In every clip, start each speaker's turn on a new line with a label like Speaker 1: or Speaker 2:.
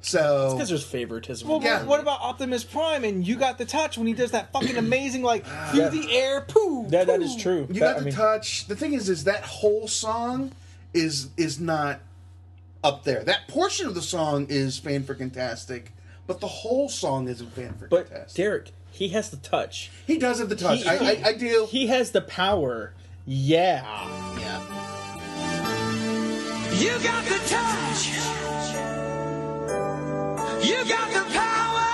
Speaker 1: So
Speaker 2: Because there's favoritism.
Speaker 3: Well,
Speaker 1: Yeah.
Speaker 3: what, what about Optimus Prime and you got the touch when he does that fucking amazing like through the air poo?
Speaker 2: that, that
Speaker 3: poo.
Speaker 2: is true.
Speaker 1: you
Speaker 2: That-
Speaker 1: got
Speaker 2: I
Speaker 1: the
Speaker 2: mean,
Speaker 1: touch. The thing is, is that whole song is is not up there. That portion of the song is fan freaking tastic, but the whole song isn't fan freaking
Speaker 2: But
Speaker 1: tastic.
Speaker 2: Derek, he has the touch.
Speaker 1: he does have the touch.
Speaker 2: He-
Speaker 1: I, I, I do.
Speaker 2: He has the power. Yeah.
Speaker 1: yeah.
Speaker 4: You got the touch. You got the power.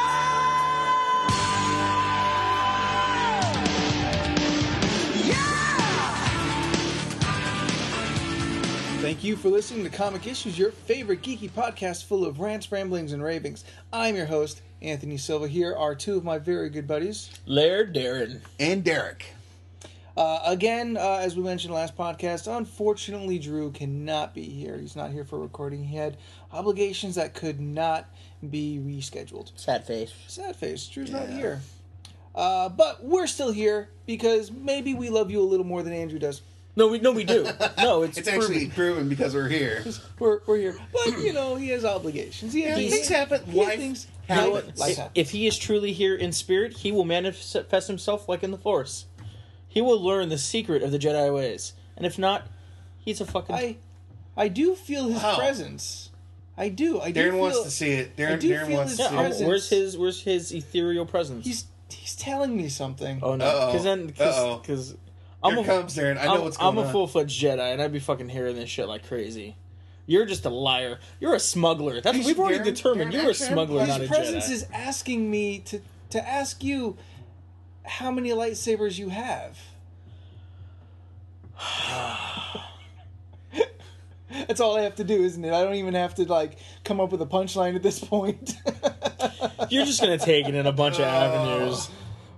Speaker 4: Yeah.
Speaker 3: Thank you for listening to Comic Issues, your favorite geeky podcast full of rants, ramblings, and ravings. I'm your host, Anthony Silva. Here are two of my very good buddies.
Speaker 2: Laird Darren.
Speaker 1: And Derek.
Speaker 3: Uh, again, uh, as we mentioned last podcast, unfortunately, Drew cannot be here. He's not here for recording. He had obligations that could not be rescheduled.
Speaker 2: Sad face.
Speaker 3: Sad face. Drew's not here. Uh, but we're still here because maybe we love you a little more than Andrew does.
Speaker 2: No, we no, we do. No, it's,
Speaker 1: It's actually
Speaker 2: proven.
Speaker 1: proven because we're here.
Speaker 3: We're, we're here. But, you know, he has obligations. He has
Speaker 1: Yeah, things happen.
Speaker 3: he
Speaker 1: Life
Speaker 3: things
Speaker 2: You know
Speaker 3: Life
Speaker 2: If,
Speaker 3: happens.
Speaker 2: if he is truly here in spirit, he will manifest himself like in the Force. He will learn the secret of the Jedi ways, and if not, he's a fucking.
Speaker 3: I, I do feel his
Speaker 1: Wow.
Speaker 3: presence. I do. I do.
Speaker 1: Darren
Speaker 3: feel,
Speaker 1: wants to see it. Darren,
Speaker 3: do
Speaker 1: Darren
Speaker 3: feel
Speaker 1: wants
Speaker 3: his
Speaker 1: to see
Speaker 2: um,
Speaker 1: it.
Speaker 3: presence.
Speaker 2: where's his Where's his ethereal presence?
Speaker 3: He's he's telling me something.
Speaker 2: oh no,
Speaker 1: Uh-oh.
Speaker 2: because then
Speaker 1: Uh-oh.
Speaker 2: because I'm
Speaker 1: Here
Speaker 2: a
Speaker 1: comes Darren. I know
Speaker 2: I'm,
Speaker 1: what's going
Speaker 2: I'm a full fledged Jedi, and I'd be fucking hearing this shit like crazy. You're just a liar. You're a smuggler. That's
Speaker 1: He's-
Speaker 2: we've already
Speaker 1: Darren-
Speaker 2: determined.
Speaker 1: Darren
Speaker 2: You're a smuggler,
Speaker 1: has
Speaker 2: not a
Speaker 3: his presence is asking me to to ask you how many lightsabers you have. That's all I have to do, isn't it? I don't even have to like come up with a punchline at this point.
Speaker 2: You're just gonna take it in a bunch of avenues.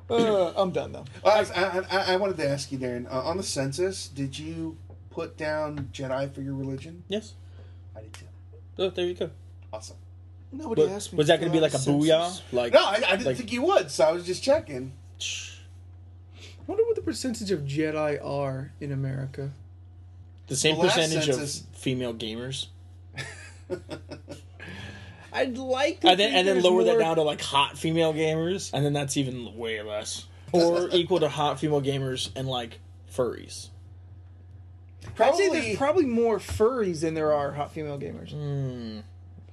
Speaker 3: Uh, I'm done though.
Speaker 1: I, I, I, I wanted to ask you, Darren. Uh, on the census, did you put down Jedi for your religion?
Speaker 2: Yes.
Speaker 1: I did too.
Speaker 2: Oh, there you go.
Speaker 1: Awesome.
Speaker 3: Nobody
Speaker 2: But
Speaker 3: asked me.
Speaker 2: was that going to be like a
Speaker 3: census.
Speaker 2: booyah? Like
Speaker 1: No, I, I didn't
Speaker 2: Like-
Speaker 1: think you would, so I was just checking.
Speaker 3: I wonder what the percentage of Jedi are in America.
Speaker 2: The same
Speaker 1: The
Speaker 2: percentage
Speaker 1: census-
Speaker 2: of female gamers,
Speaker 3: I'd like to
Speaker 2: and then
Speaker 3: think
Speaker 2: and then
Speaker 3: there's
Speaker 2: lower that down to like hot female gamers, and then that's even way less, or equal to hot female gamers and like furries.
Speaker 3: I'd say
Speaker 1: Probably
Speaker 3: there's probably more furries than there are hot female gamers.
Speaker 2: Hmm.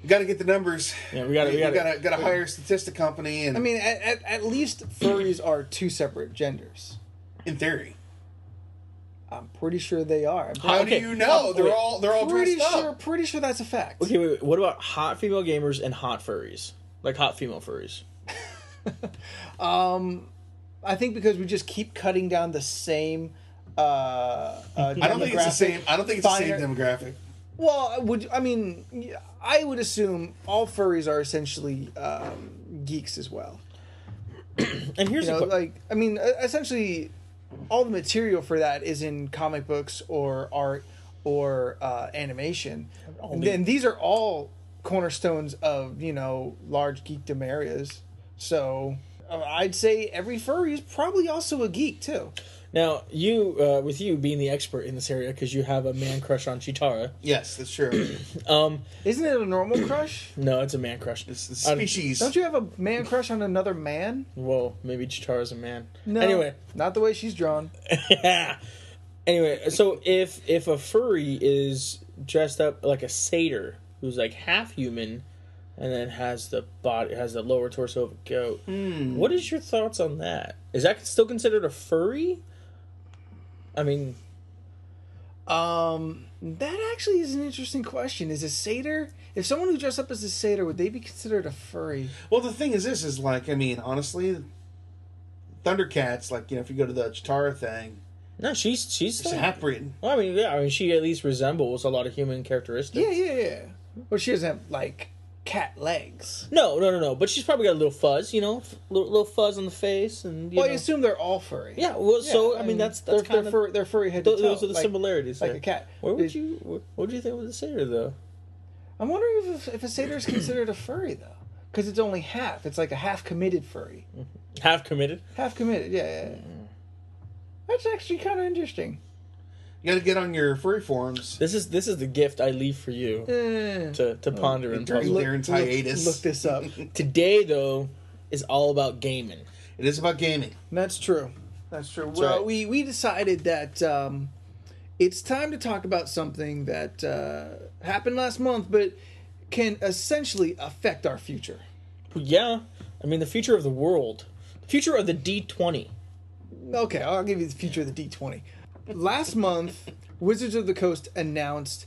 Speaker 1: got to get the numbers.
Speaker 2: Yeah, we got to
Speaker 1: We
Speaker 2: we got
Speaker 1: got
Speaker 2: to
Speaker 1: to got to hire a statistic company, and
Speaker 3: I mean, at, at, at least furries are two separate genders.
Speaker 1: in theory,
Speaker 3: I'm pretty sure they are. I'm
Speaker 1: how
Speaker 2: Okay,
Speaker 1: do you know they're
Speaker 2: wait.
Speaker 1: all they're all
Speaker 3: pretty
Speaker 1: dressed
Speaker 3: sure.
Speaker 1: up?
Speaker 3: Pretty sure that's a fact.
Speaker 2: Okay, wait, wait. What about hot female gamers and hot furries? Like hot female furries.
Speaker 3: Um, I think because we just keep cutting down the same. Uh, uh,
Speaker 1: I don't think it's the same. I don't think it's the same demographic.
Speaker 3: Well, I would I mean? I would assume all furries are essentially um, geeks as well.
Speaker 2: And here's
Speaker 3: You know,
Speaker 2: the que-
Speaker 3: like I mean, essentially, all the material for that is in comic books or art or uh, animation.
Speaker 2: All
Speaker 3: And then these are all cornerstones of you know large geekdom areas. So uh, I'd say every furry is probably also a geek too.
Speaker 2: Now you uh, with you being the expert in this area because you have a man crush on Cheetara.
Speaker 1: Yes, that's true.
Speaker 2: Um,
Speaker 3: Isn't it a normal crush?
Speaker 2: no, it's a man crush.
Speaker 1: It's the
Speaker 2: Um,
Speaker 1: species.
Speaker 3: Don't you have a man crush on another man?
Speaker 2: Well, maybe Cheetara's a man.
Speaker 3: No.
Speaker 2: Anyway,
Speaker 3: not the way she's drawn.
Speaker 2: anyway, so if if a furry is dressed up like a satyr who's like half human and then has the body has the lower torso of a goat,
Speaker 1: Hmm.
Speaker 2: what is your thoughts on that? Is that still considered a furry? I mean,
Speaker 3: Um, that actually is an interesting question. Is a satyr, if someone who dressed up as a satyr, would they be considered a furry?
Speaker 1: Well, the thing is, this is like, I mean, honestly, Thundercats, like, you know, if you go to the Cheetara thing,
Speaker 2: no, she's she's still-
Speaker 1: half breed.
Speaker 2: Well, I mean, yeah, I mean, she at least resembles a lot of human characteristics.
Speaker 3: Yeah, yeah, yeah. Well, she doesn't have like cat legs.
Speaker 2: No, no, no, no. But she's probably got a little fuzz, you know, f- little, little fuzz on the face, and you
Speaker 3: Well, I assume they're all furry.
Speaker 2: yeah. Well, so I mean, that's that's
Speaker 3: they're,
Speaker 2: kind
Speaker 3: they're,
Speaker 2: of
Speaker 3: fur, they're furry head to
Speaker 2: those,
Speaker 3: toe.
Speaker 2: are the
Speaker 3: like,
Speaker 2: similarities.
Speaker 3: like
Speaker 2: there.
Speaker 3: a cat.
Speaker 2: Where would you? What, what do you think was the satyr though?
Speaker 3: I'm wondering if if a satyr is considered a furry though, because it's only half. It's like a half committed furry. Mm-hmm.
Speaker 2: Half committed.
Speaker 3: Half committed. Yeah, yeah. yeah. Mm. That's actually kind of interesting.
Speaker 1: You got to get on your furry forums.
Speaker 2: This is this is the gift I leave for you
Speaker 3: Eh.
Speaker 2: to to ponder and
Speaker 1: during
Speaker 2: puzzle.
Speaker 1: Darren's hiatus.
Speaker 3: Look this up.
Speaker 2: Today though is all about gaming.
Speaker 1: It is about gaming.
Speaker 3: That's true. That's true. well,
Speaker 2: right.
Speaker 3: we we decided that um, it's time to talk about something that uh, happened last month, but can essentially affect our future.
Speaker 2: Yeah, I mean the future of the world, the future of the D twenty.
Speaker 3: Okay, I'll give you the future of the D20. Last month, Wizards of the Coast announced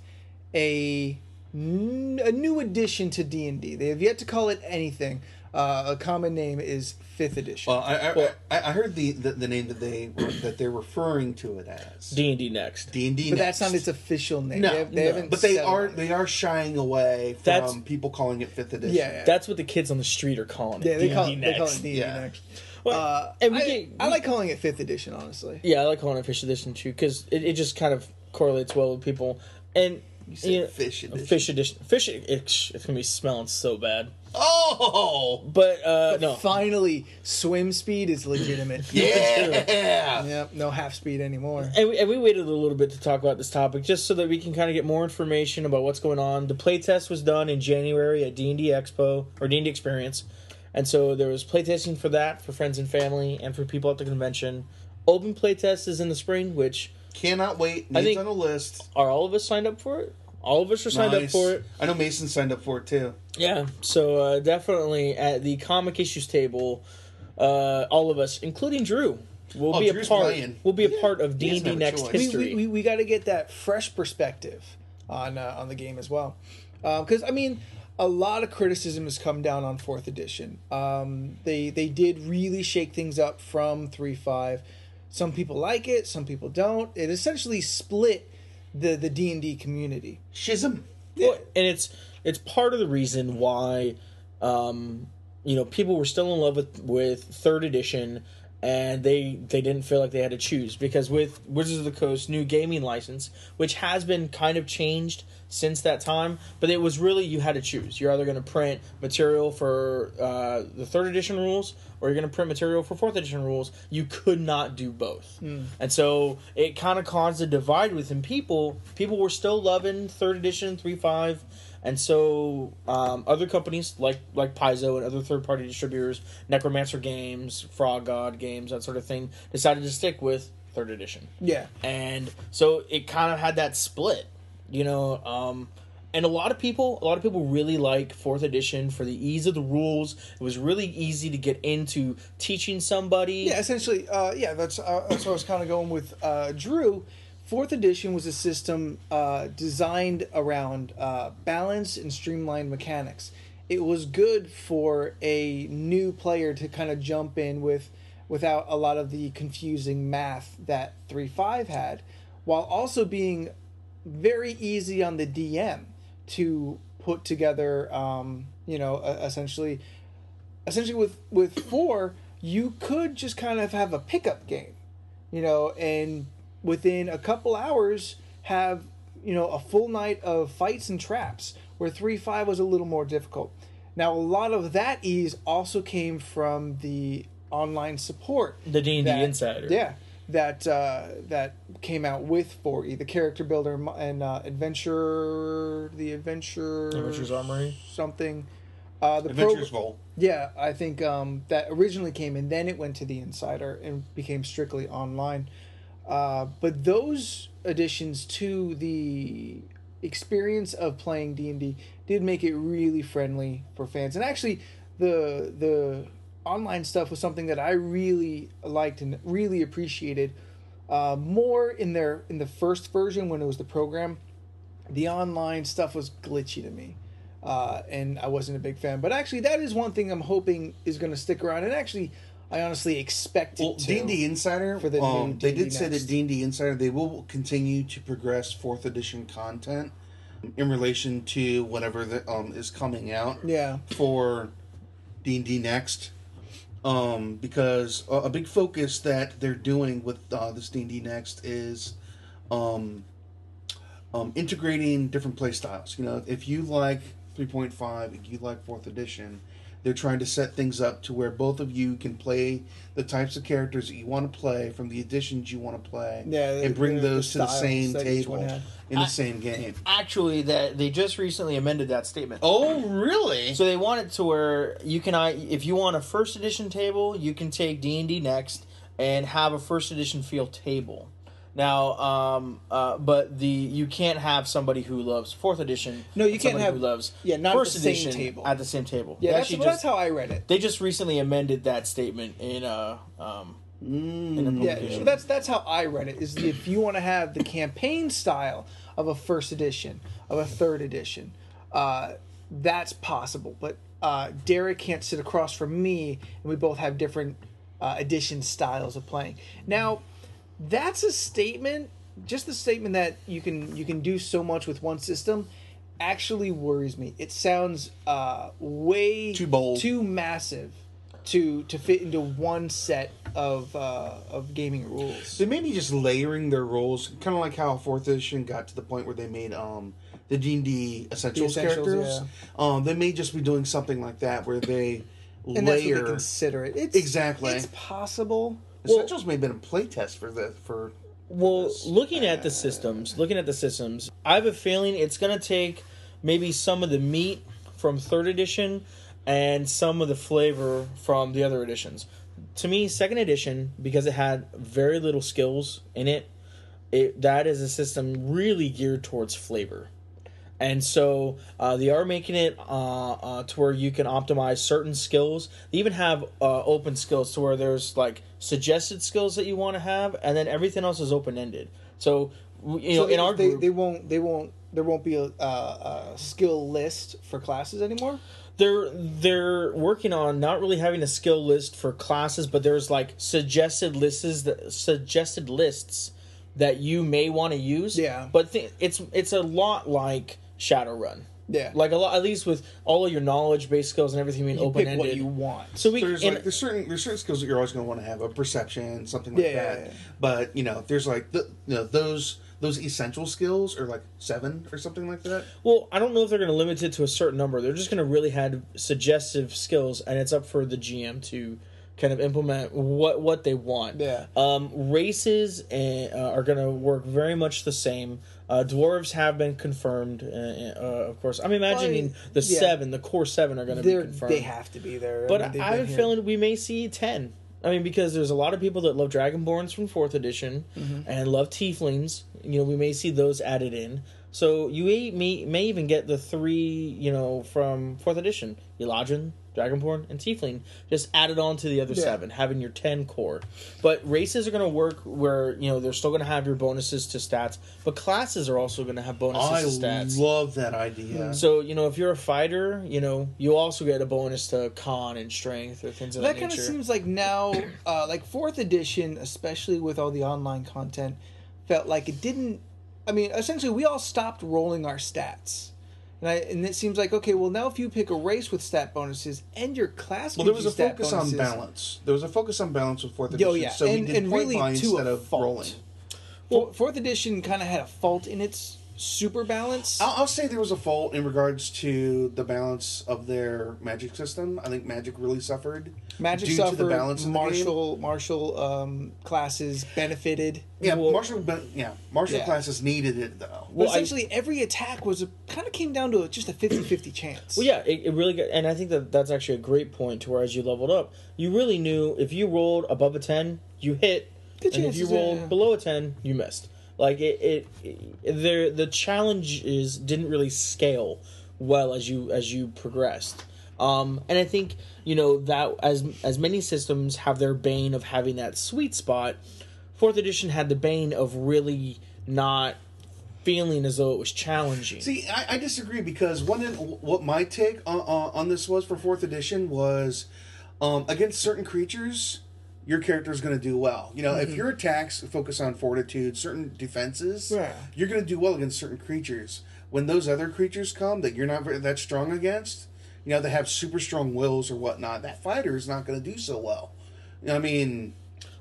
Speaker 3: a, n- a new addition to D&D. They have yet to call it anything. Uh, a common name is 5th edition.
Speaker 1: Well, I I, I, I heard the, the, the name that they that they're referring to it as
Speaker 2: D and D next.
Speaker 1: D and D.
Speaker 3: but that's not its official name.
Speaker 1: No,
Speaker 3: they, have, they
Speaker 2: no.
Speaker 3: haven't
Speaker 1: But they
Speaker 3: settled
Speaker 1: are
Speaker 3: on it.
Speaker 1: they are shying away from
Speaker 2: That's-
Speaker 1: people calling it fifth edition.
Speaker 3: Yeah, yeah.
Speaker 2: That's what the kids on the street are calling it.
Speaker 3: Yeah, they
Speaker 2: D&D
Speaker 3: call, it, they call
Speaker 2: next.
Speaker 3: it D&D
Speaker 1: Yeah.
Speaker 3: next.
Speaker 2: Well,
Speaker 3: Uh,
Speaker 2: and we
Speaker 3: I,
Speaker 2: get-
Speaker 3: I like calling it 5th edition, honestly.
Speaker 2: Yeah, I like calling it fish edition too because it, it just kind of correlates well with people. And
Speaker 1: You said
Speaker 2: you know,
Speaker 1: fish edition.
Speaker 2: Fish edition. Fish. It's, it's gonna be smelling so bad.
Speaker 1: Oh,
Speaker 2: But uh no.
Speaker 3: Finally, swim speed is legitimate.
Speaker 1: yeah.
Speaker 3: Yep, no half speed anymore.
Speaker 2: And we, and we waited a little bit to talk about this topic just so that we can kind of get more information about what's going on. The playtest was done in January at D and D Expo or D and D Experience, and so there was playtesting for that for friends and family and for people at the convention. Open playtest is in the spring, which
Speaker 1: Cannot wait.
Speaker 2: I
Speaker 1: Names
Speaker 2: think-
Speaker 1: on the list.
Speaker 2: are all of us signed up for it. All of us are signed up for it.
Speaker 1: I know Mason signed up for it too.
Speaker 2: Yeah, so uh, definitely at the comic issues table, uh, all of us, including Drew, will
Speaker 1: Oh,
Speaker 2: be
Speaker 1: Drew's
Speaker 2: a part.
Speaker 1: playing.
Speaker 2: Will be a part of D and D next
Speaker 1: choice.
Speaker 3: we,
Speaker 2: history.
Speaker 3: we, we, we got to get that fresh perspective on uh, on the game as well because i mean a lot of criticism has come down on fourth edition. Um, they they did really shake things up from 3.5 some people like it some people don't. It essentially split the the d&d community.
Speaker 1: Schism.
Speaker 2: Well, and it's it's part of the reason why, um, you know, people were still in love with with third edition, and they they didn't feel like they had to choose because with Wizards of the Coast new gaming license, which has been kind of changed since that time, but it was really you had to choose. You're either going to print material for uh, the third edition rules, or you're going to print material for fourth edition rules. You could not do both, and so it kind of caused a divide within people. People were still loving third edition, three five. And so, um, other companies like like Paizo and other third party distributors, Necromancer Games, Frog God Games, that sort of thing, decided to stick with third edition
Speaker 3: yeah
Speaker 2: and so it kind of had that split you know um and a lot of people a lot of people really like fourth edition for the ease of the rules. It was really easy to get into teaching somebody.
Speaker 3: Yeah essentially uh, yeah that's uh, that's what i was kind of going with uh, drew. Fourth edition was a system uh, designed around uh, balance and streamlined mechanics. It was good for a new player to kind of jump in with without a lot of the confusing math that 3.5 had while also being very easy on the dm to put together um, you know uh, essentially essentially with with four you could just kind of have a pickup game you know and within a couple hours have you know a full night of fights and traps where 3-5 was a little more difficult. Now a lot of that ease also came from the online support
Speaker 2: the d&d insider.
Speaker 3: Yeah that uh, that came out with 4e the character builder and uh, adventure the adventure
Speaker 2: Adventure's Armory?
Speaker 3: something uh, the
Speaker 1: Adventures
Speaker 3: pro-
Speaker 1: Vault.
Speaker 3: yeah, I think um, that originally came and then it went to the Insider and became strictly online. Uh, but those additions to the experience of playing D and D did make it really friendly for fans. And actually, the the online stuff was something that I really liked and really appreciated. Uh, more in their in the first version when it was the program, the online stuff was glitchy to me uh, and I wasn't a big fan. But actually, that is one thing I'm hoping is going to stick around. And actually, I honestly expect it
Speaker 1: Well,
Speaker 3: to.
Speaker 1: D and D Insider.
Speaker 3: for the
Speaker 1: um, they did say that D and D Insider they will continue to progress fourth edition content in relation to whatever that um, is coming out
Speaker 3: Yeah,
Speaker 1: for D and D next. Um, because a, a big focus that they're doing with uh, this D and D next is um, um, integrating different play styles. You know, if you like 3.5, if you like fourth edition, they're trying to set things up to where both of you can play the types of characters that you want to play from the editions you want to play,
Speaker 3: Yeah,
Speaker 1: and bring
Speaker 3: the- the
Speaker 1: those to the same table
Speaker 3: one had.
Speaker 1: in the same game.
Speaker 2: Actually, that they just recently amended that statement.
Speaker 1: Oh, really?
Speaker 2: So they want it to where you can, I if you want a first edition table, you can take D and D next and have a first edition feel table. Now, um, uh, but the you can't have somebody who loves fourth edition.
Speaker 3: No, you can't have-
Speaker 2: who loves
Speaker 3: yeah, not at
Speaker 2: first
Speaker 3: the same
Speaker 2: edition
Speaker 3: table.
Speaker 2: at the same table.
Speaker 3: Yeah, that's, well, that's how I read it.
Speaker 2: they just recently amended that statement in uh um in a
Speaker 1: Mm.
Speaker 3: Yeah, that's that's how I read it. Is if you want to have the campaign style of a first edition, of a third edition, uh, that's possible. But uh, Derek can't sit across from me, and we both have different uh, edition styles of playing. Now, that's a statement. Just the statement that you can you can do so much with one system actually worries me. It sounds uh, way
Speaker 1: Too bold.
Speaker 3: too massive to to fit into one set of uh, of gaming rules.
Speaker 1: They may be just layering their roles, kind of like how fourth edition got to the point where they made um the D and D essentials,
Speaker 3: Essentials,
Speaker 1: characters. Um, they may just be doing something like that where they
Speaker 3: and that's what
Speaker 1: layer
Speaker 3: they consider it. It's,
Speaker 1: Exactly.
Speaker 3: It's possible.
Speaker 1: Essentials may have been a playtest for the for.
Speaker 2: Well,
Speaker 1: this.
Speaker 2: looking at the systems, looking at the systems, I have a feeling it's going to take maybe some of the meat from third edition and some of the flavor from the other editions. To me, second edition because it had very little skills in it, it that is a system really geared towards flavor. And so uh, they are making it uh, uh, to where you can optimize certain skills. They even have uh, open skills to where there's like suggested skills that you want to have, and then everything else is open ended. So you know,
Speaker 3: they,
Speaker 2: in our
Speaker 3: they,
Speaker 2: group,
Speaker 3: they won't they won't there won't be a, a, a skill list for classes anymore.
Speaker 2: they're they're working on not really having a skill list for classes, but there's like suggested lists that suggested lists that you may want to use.
Speaker 3: Yeah.
Speaker 2: but th- it's it's a lot like Shadowrun.
Speaker 3: Yeah,
Speaker 2: Like a lot, at least with all of your knowledge based skills and everything being
Speaker 3: you
Speaker 2: open
Speaker 3: pick what you want.
Speaker 2: So we
Speaker 1: There's like there's certain there's certain skills that you're always going to want to have a perception something like
Speaker 3: Yeah, yeah,
Speaker 1: that.
Speaker 3: yeah.
Speaker 1: But you know there's like the you know those those essential skills are like seven or something like that.
Speaker 2: Well, I don't know if they're going to limit it to a certain number. They're just going to really have suggestive skills, and it's up for the GM to kind of implement what what they want.
Speaker 3: Yeah.
Speaker 2: Um, races uh, are going to work very much the same. Uh, dwarves have been confirmed, uh, uh, of course. I'm imagining the
Speaker 3: yeah.
Speaker 2: seven, the core seven, are going to be confirmed.
Speaker 3: they have to be there.
Speaker 2: But
Speaker 3: I, mean,
Speaker 2: I have a feeling we may see 10. I mean, because there's a lot of people that love Dragonborns from 4th edition
Speaker 3: Mm-hmm.
Speaker 2: and love Tieflings. You know, we may see those added in. So you may, may, even get the three, you know, from 4th edition Eladrin, Dragonborn, and Tiefling just added on to the other
Speaker 3: Yeah.
Speaker 2: seven, having your 10 core. But races are going to work where, you know, they're still going to have your bonuses to stats, but classes are also going to have bonuses
Speaker 1: I
Speaker 2: to stats.
Speaker 1: I love that idea.
Speaker 2: So you know, if you're a fighter, you know you also get a bonus to con and strength or things of that,
Speaker 3: that kind of seems like now, uh, like fourth edition, especially with all the online content, felt like it didn't. I mean, essentially, we all stopped rolling our stats, and I and it seems like okay, well now if you pick a race with stat bonuses and your class,
Speaker 1: well, there was a focus
Speaker 3: bonuses,
Speaker 1: on balance. There was a focus on balance with fourth oh, edition.
Speaker 3: Oh yeah,
Speaker 1: so
Speaker 3: and,
Speaker 1: we did
Speaker 3: and
Speaker 1: point
Speaker 3: really to
Speaker 1: instead
Speaker 3: a
Speaker 1: of
Speaker 3: fault.
Speaker 1: rolling.
Speaker 3: Well, fourth edition kind of had a fault in its super balance.
Speaker 1: I'll, I'll say there was a fault in regards to the balance of their magic system. I think magic really suffered.
Speaker 3: Magic
Speaker 1: due
Speaker 3: suffered.
Speaker 1: to the balance of the game.
Speaker 3: martial martial um, classes benefited.
Speaker 1: Yeah,
Speaker 2: Well-
Speaker 1: martial. ben- Yeah, martial
Speaker 3: Yeah.
Speaker 1: classes needed it though.
Speaker 3: But
Speaker 2: Well, I-
Speaker 3: essentially, every attack was a kind of came down to a, just a 50-50 chance.
Speaker 2: Well, yeah, it, it really got, and I think that that's actually a great point to where as you leveled up, you really knew if you rolled above a ten, you hit,
Speaker 3: Good
Speaker 2: and if you rolled
Speaker 3: yeah.
Speaker 2: below a ten, you missed. Like it, it, it there the challenges didn't really scale well as you as you progressed. Um, and I think you know that as as many systems have their bane of having that sweet spot, fourth edition had the bane of really not feeling as though it was challenging.
Speaker 1: See, I, I disagree because one in, what my take on, on, on this was for fourth edition was um, against certain creatures, your character is going to do well. You know, if your attacks focus on fortitude, certain defenses,
Speaker 3: Yeah.
Speaker 1: you're going to do well against certain creatures. When those other creatures come that you're not very, that strong against, you know, they have super strong wills or whatnot. That fighter is not going to do so well. I mean,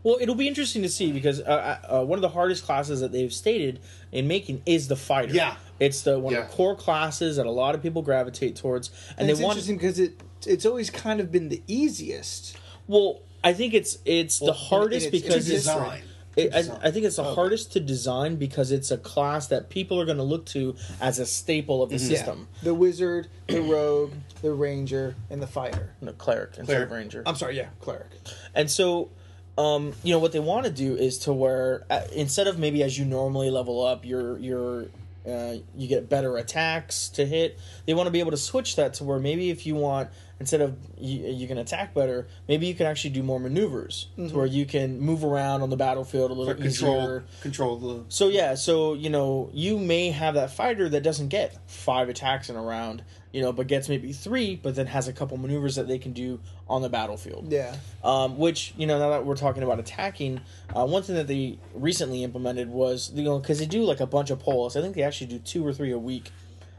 Speaker 2: Well, it'll be interesting to see because uh, uh, one of the hardest classes that they've stated in making is the fighter.
Speaker 1: Yeah.
Speaker 2: it's the one of the core classes that a lot of people gravitate towards, and,
Speaker 3: And it's
Speaker 2: they want.
Speaker 3: interesting because it it's always kind of been the easiest.
Speaker 2: Well, I think it's it's the hardest
Speaker 3: its-
Speaker 2: because
Speaker 3: it's
Speaker 2: it's,
Speaker 1: design.
Speaker 2: it, I. I think it's the
Speaker 3: Okay.
Speaker 2: hardest to design because it's a class that people are going to look to as a staple of the
Speaker 1: Mm-hmm.
Speaker 2: system.
Speaker 3: The wizard, the rogue, the ranger, and the fighter.
Speaker 2: No, cleric instead
Speaker 1: Cleric.
Speaker 2: of ranger.
Speaker 3: I'm sorry, yeah, cleric.
Speaker 2: And so, um, you know, what they want to do is to where uh, instead of maybe as you normally level up, your your uh, you get better attacks to hit. They want to be able to switch that to where maybe if you want instead of you, you can attack better, maybe you can actually do more maneuvers to where you can move around on the battlefield a little
Speaker 1: For control
Speaker 2: easier.
Speaker 1: control the
Speaker 2: So yeah, so you know, you may have that fighter that doesn't get five attacks in a round, you know, but gets maybe three, but then has a couple maneuvers that they can do on the battlefield.
Speaker 3: Yeah.
Speaker 2: Um, which you know, now that we're talking about attacking, uh, one thing that they recently implemented was you know because they do like a bunch of polls. I think they actually do two or three a week.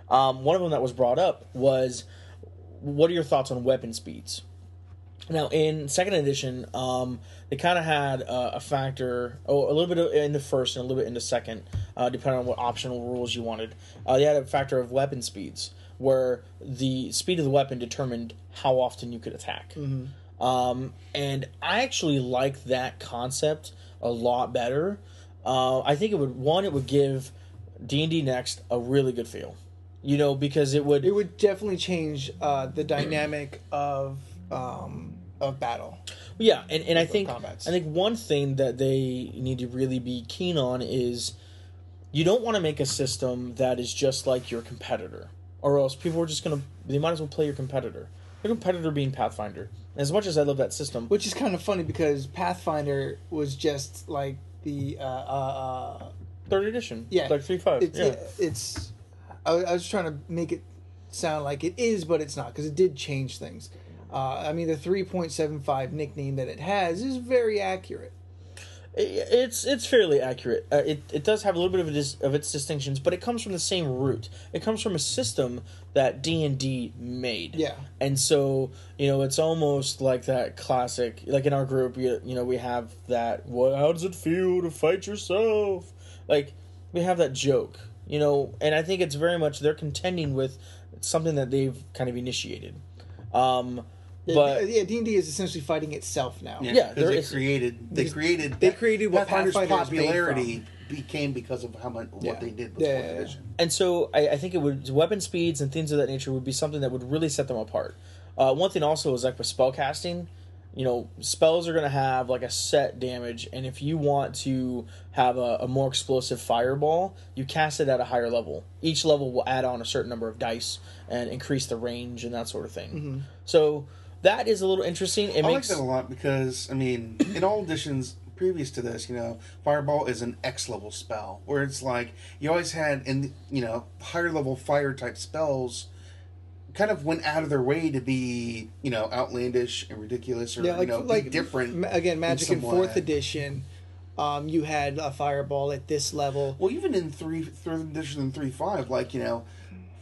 Speaker 2: Um, one of them that was brought up was, what are your thoughts on weapon speeds? Now, in second edition, um, they kind of had uh, a factor, oh, a little bit in the first and a little bit in the second, uh, depending on what optional rules you wanted. Uh, they had a factor of weapon speeds, where the speed of the weapon determined how often you could attack. Um, and I actually like that concept a lot better. Uh, I think it would one, it would give D and D Next a really good feel, you know, because it would
Speaker 3: It would definitely change uh, the dynamic of um, of battle.
Speaker 2: Yeah, and, and I think
Speaker 3: combats.
Speaker 2: I think one thing that they need to really be keen on is you don't want to make a system that is just like your competitor, or else people are just gonna they might as well play your competitor. Your competitor being Pathfinder. And as much as I love that system,
Speaker 3: Which is kind of funny because Pathfinder was just like the uh, uh, uh,
Speaker 2: third edition,
Speaker 3: yeah,
Speaker 2: like three five,
Speaker 3: It's,
Speaker 2: yeah.
Speaker 3: it's. I, I was trying to make it sound like it is, but it's not because it did change things. Uh, I mean, the three point seven five nickname that it has is very accurate.
Speaker 2: It- It's it's fairly accurate. Uh, it it does have a little bit of, a dis, of its distinctions, but it comes from the same root. It comes from a system that D and D made.
Speaker 3: Yeah.
Speaker 2: and so you know it's almost like that classic. Like in our group, you, you know we have that. What? How does it feel to fight yourself? Like we have that joke, you know, and I think it's very much they're contending with something that they've kind of initiated. Um, but
Speaker 3: yeah, D and D is essentially fighting itself now.
Speaker 2: Yeah,
Speaker 1: because
Speaker 2: there
Speaker 1: they
Speaker 2: is-
Speaker 1: created they created
Speaker 3: they created what
Speaker 1: Pathfinder's
Speaker 3: Pathfinder's
Speaker 1: popularity became because of how much
Speaker 3: Yeah.
Speaker 1: what they did with
Speaker 3: Yeah,
Speaker 1: fourth
Speaker 3: yeah, yeah.
Speaker 2: and so I, I think it would weapon speeds and things of that nature would be something that would really set them apart. Uh, one thing also is like with spell casting, you know, spells are going to have like a set damage, and if you want to have a, a more explosive fireball, you cast it at a higher level. Each level will add on a certain number of dice and increase the range and that sort of thing. So that is a little interesting. It
Speaker 1: I like
Speaker 2: makes
Speaker 1: that a lot because I mean, in all editions previous to this, you know, Fireball is an X level spell where it's like you always had in you know higher level fire type spells kind of went out of their way to be you know outlandish and ridiculous or
Speaker 3: Yeah, like
Speaker 1: you know
Speaker 3: like
Speaker 1: different.
Speaker 3: ma- Again, Magic in
Speaker 1: some
Speaker 3: fourth
Speaker 1: way.
Speaker 3: edition, um, you had a fireball at this level.
Speaker 1: Well, even in three third edition and three five, like you know,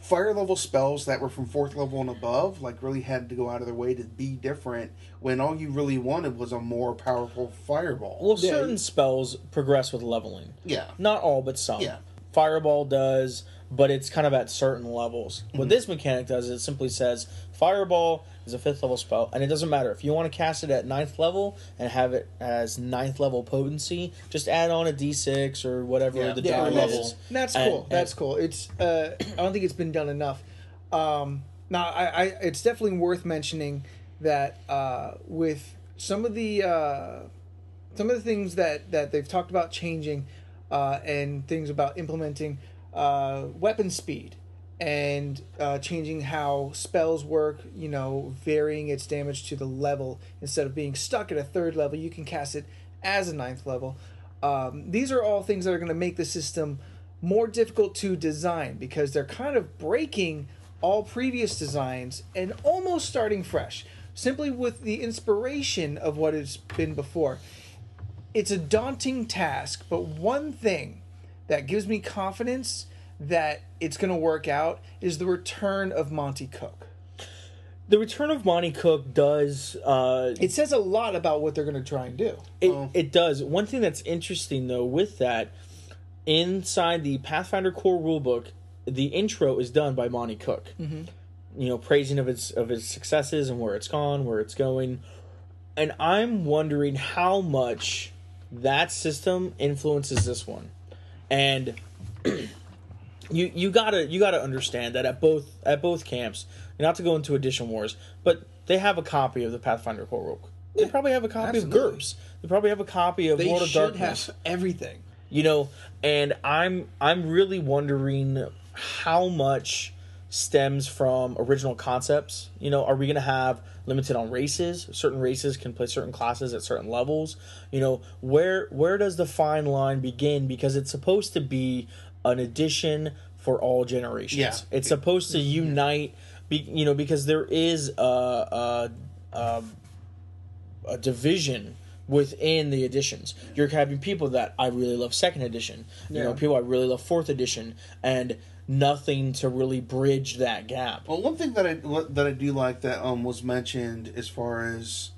Speaker 1: fire level spells that were from fourth level and above, like really had to go out of their way to be different. When all you really wanted was a more powerful fireball.
Speaker 2: well,
Speaker 3: Yeah.
Speaker 2: certain spells progress with leveling.
Speaker 1: yeah,
Speaker 2: Not all, but some.
Speaker 1: Yeah.
Speaker 2: Fireball does, but it's kind of at certain levels. What mm-hmm. this mechanic does is it simply says Fireball is a fifth level spell, and it doesn't matter if you want to cast it at ninth level and have it as ninth level potency. Just add on a d6 or whatever
Speaker 1: Yeah.
Speaker 2: the
Speaker 1: Yeah,
Speaker 2: die
Speaker 3: and that's,
Speaker 2: level.
Speaker 3: and that's
Speaker 2: And-
Speaker 3: cool.
Speaker 2: and-
Speaker 3: that's cool. It's uh, I don't think it's been done enough. Um, now, I, I it's definitely worth mentioning that uh, with some of the uh, some of the things that that they've talked about changing uh, and things about implementing uh, weapon speed and uh, changing how spells work you know varying its damage to the level. Instead of being stuck at a third level you can cast it as a ninth level. Um, these are all things that are going to make the system more difficult to design because they're kind of breaking all previous designs and almost starting fresh. Simply with the inspiration of what has been before. It's a daunting task, but one thing that gives me confidence that it's going to work out is the return of Monte Cook.
Speaker 2: The Return of Monte Cook does. Uh,
Speaker 3: It says a lot about what they're going to try and do.
Speaker 2: It,
Speaker 1: Oh.
Speaker 2: it does. One thing that's interesting though with that, inside the Pathfinder core rulebook, the intro is done by Monte Cook. you know praising of its of its successes and where it's gone, where it's going, and I'm wondering how much that system influences this one, and you you gotta you gotta understand that at both at both camps, not to go into edition wars, but they have a copy of the Pathfinder core book. They probably have a copy
Speaker 3: absolutely.
Speaker 2: of GURPS. They probably have a copy of
Speaker 3: They
Speaker 2: Lord of
Speaker 3: should
Speaker 2: Darkness
Speaker 3: have everything.
Speaker 2: you know and i'm i'm really wondering how much stems from original concepts you know are we going to have limited on races certain races can play certain classes at certain levels you know where where does the fine line begin because it's supposed to be an addition for all generations
Speaker 1: Yeah.
Speaker 2: it's supposed to unite be, you know because there is a, a, a a division within the editions. You're having people that I really love second edition, you know, people I really love fourth edition, and nothing to really bridge that gap.
Speaker 1: Well, one thing that I that I do like that um was mentioned as far as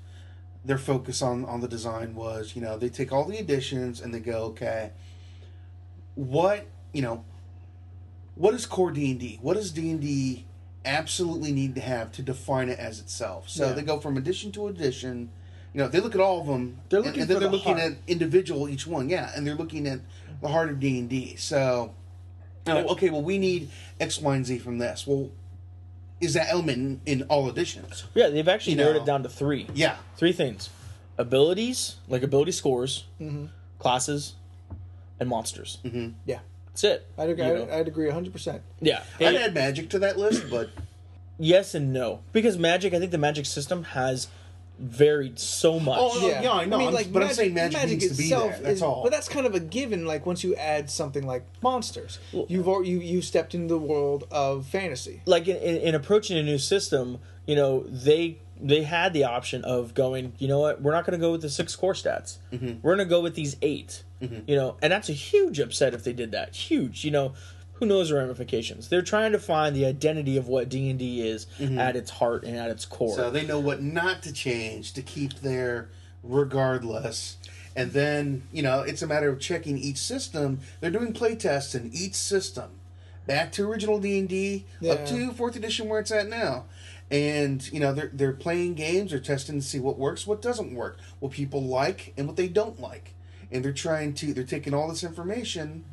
Speaker 1: their focus on on the design was, you know, they take all the additions and they go, okay, what you know, what is core D and D? What does D and D absolutely need to have to define it as itself? So
Speaker 3: Yeah.
Speaker 1: they go from edition to edition. You know, they look at all of them.
Speaker 3: They're looking
Speaker 1: and, then they're
Speaker 3: the
Speaker 1: looking
Speaker 3: heart.
Speaker 1: at individual each one. Yeah, and they're looking at the heart of D and D. So. they're okay, well, we need X, Y, and Z from this. Well, is that element in, in all editions?
Speaker 2: Yeah, they've actually
Speaker 1: You
Speaker 2: narrowed
Speaker 1: know.
Speaker 2: it down to three.
Speaker 1: Yeah.
Speaker 2: Three things abilities, like ability scores,
Speaker 3: Mm-hmm.
Speaker 2: classes, and monsters.
Speaker 3: Yeah,
Speaker 2: That's it.
Speaker 3: I'd agree.
Speaker 2: You
Speaker 3: I'd,
Speaker 2: know?
Speaker 3: I'd agree 100. percent
Speaker 2: yeah.
Speaker 1: I'd
Speaker 2: It-
Speaker 1: add magic to that list, but
Speaker 2: yes and no. Because magic, I think the magic system has varied so oh, much.
Speaker 1: Oh, yeah, I know, I'm- but I'm saying magic needs to be there, that's all.
Speaker 3: But that's kind of a given. Like once you add something like monsters, you've al- you you stepped into the world of fantasy.
Speaker 2: like in, in, in approaching a new system, you know, they they had the option of going, you know what, we're not going to go with the six core stats.
Speaker 1: Mm-hmm.
Speaker 2: We're going to go with these 8 You know, and that's a huge upset if they did that. Huge. You know, who knows the ramifications? They're trying to find the identity of what D and D is at its heart and at its core.
Speaker 1: Mm-hmm. so they know what not to change to keep there regardless. And then, you know, it's a matter of checking each system. They're doing play tests in each system. Back to original D&D, up to 4th edition where it's at now. And, you know, they're, they're playing games, they're testing to see what works, what doesn't work, what people like, and what they don't like. And they're trying to, they're taking all this information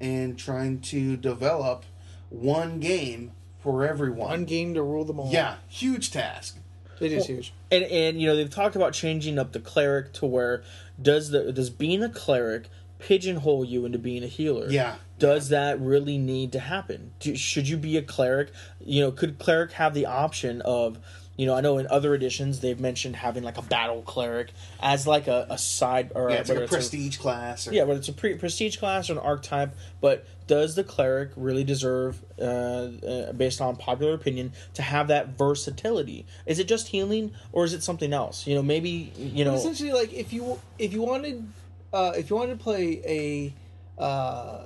Speaker 1: and trying to develop one game for everyone.
Speaker 3: One game to rule them all.
Speaker 1: Yeah, huge task.
Speaker 3: it is huge.
Speaker 2: and and you know they've talked about changing up the cleric to where does the does being a cleric pigeonhole you into being a healer
Speaker 1: Yeah.
Speaker 2: Does that really need to happen Do, should you be a cleric you know could cleric have the option of you know i know in other editions they've mentioned having like a battle cleric as like a, a side or
Speaker 1: Yeah, it's like a prestige class. Or,
Speaker 2: yeah, but it's a pre- prestige class or an archetype, but does the cleric really deserve, uh, uh, based on popular opinion, to have that versatility? Is it just healing, or is it something else? You know, maybe you know.
Speaker 3: essentially like if you if you wanted uh, if you wanted to play a uh,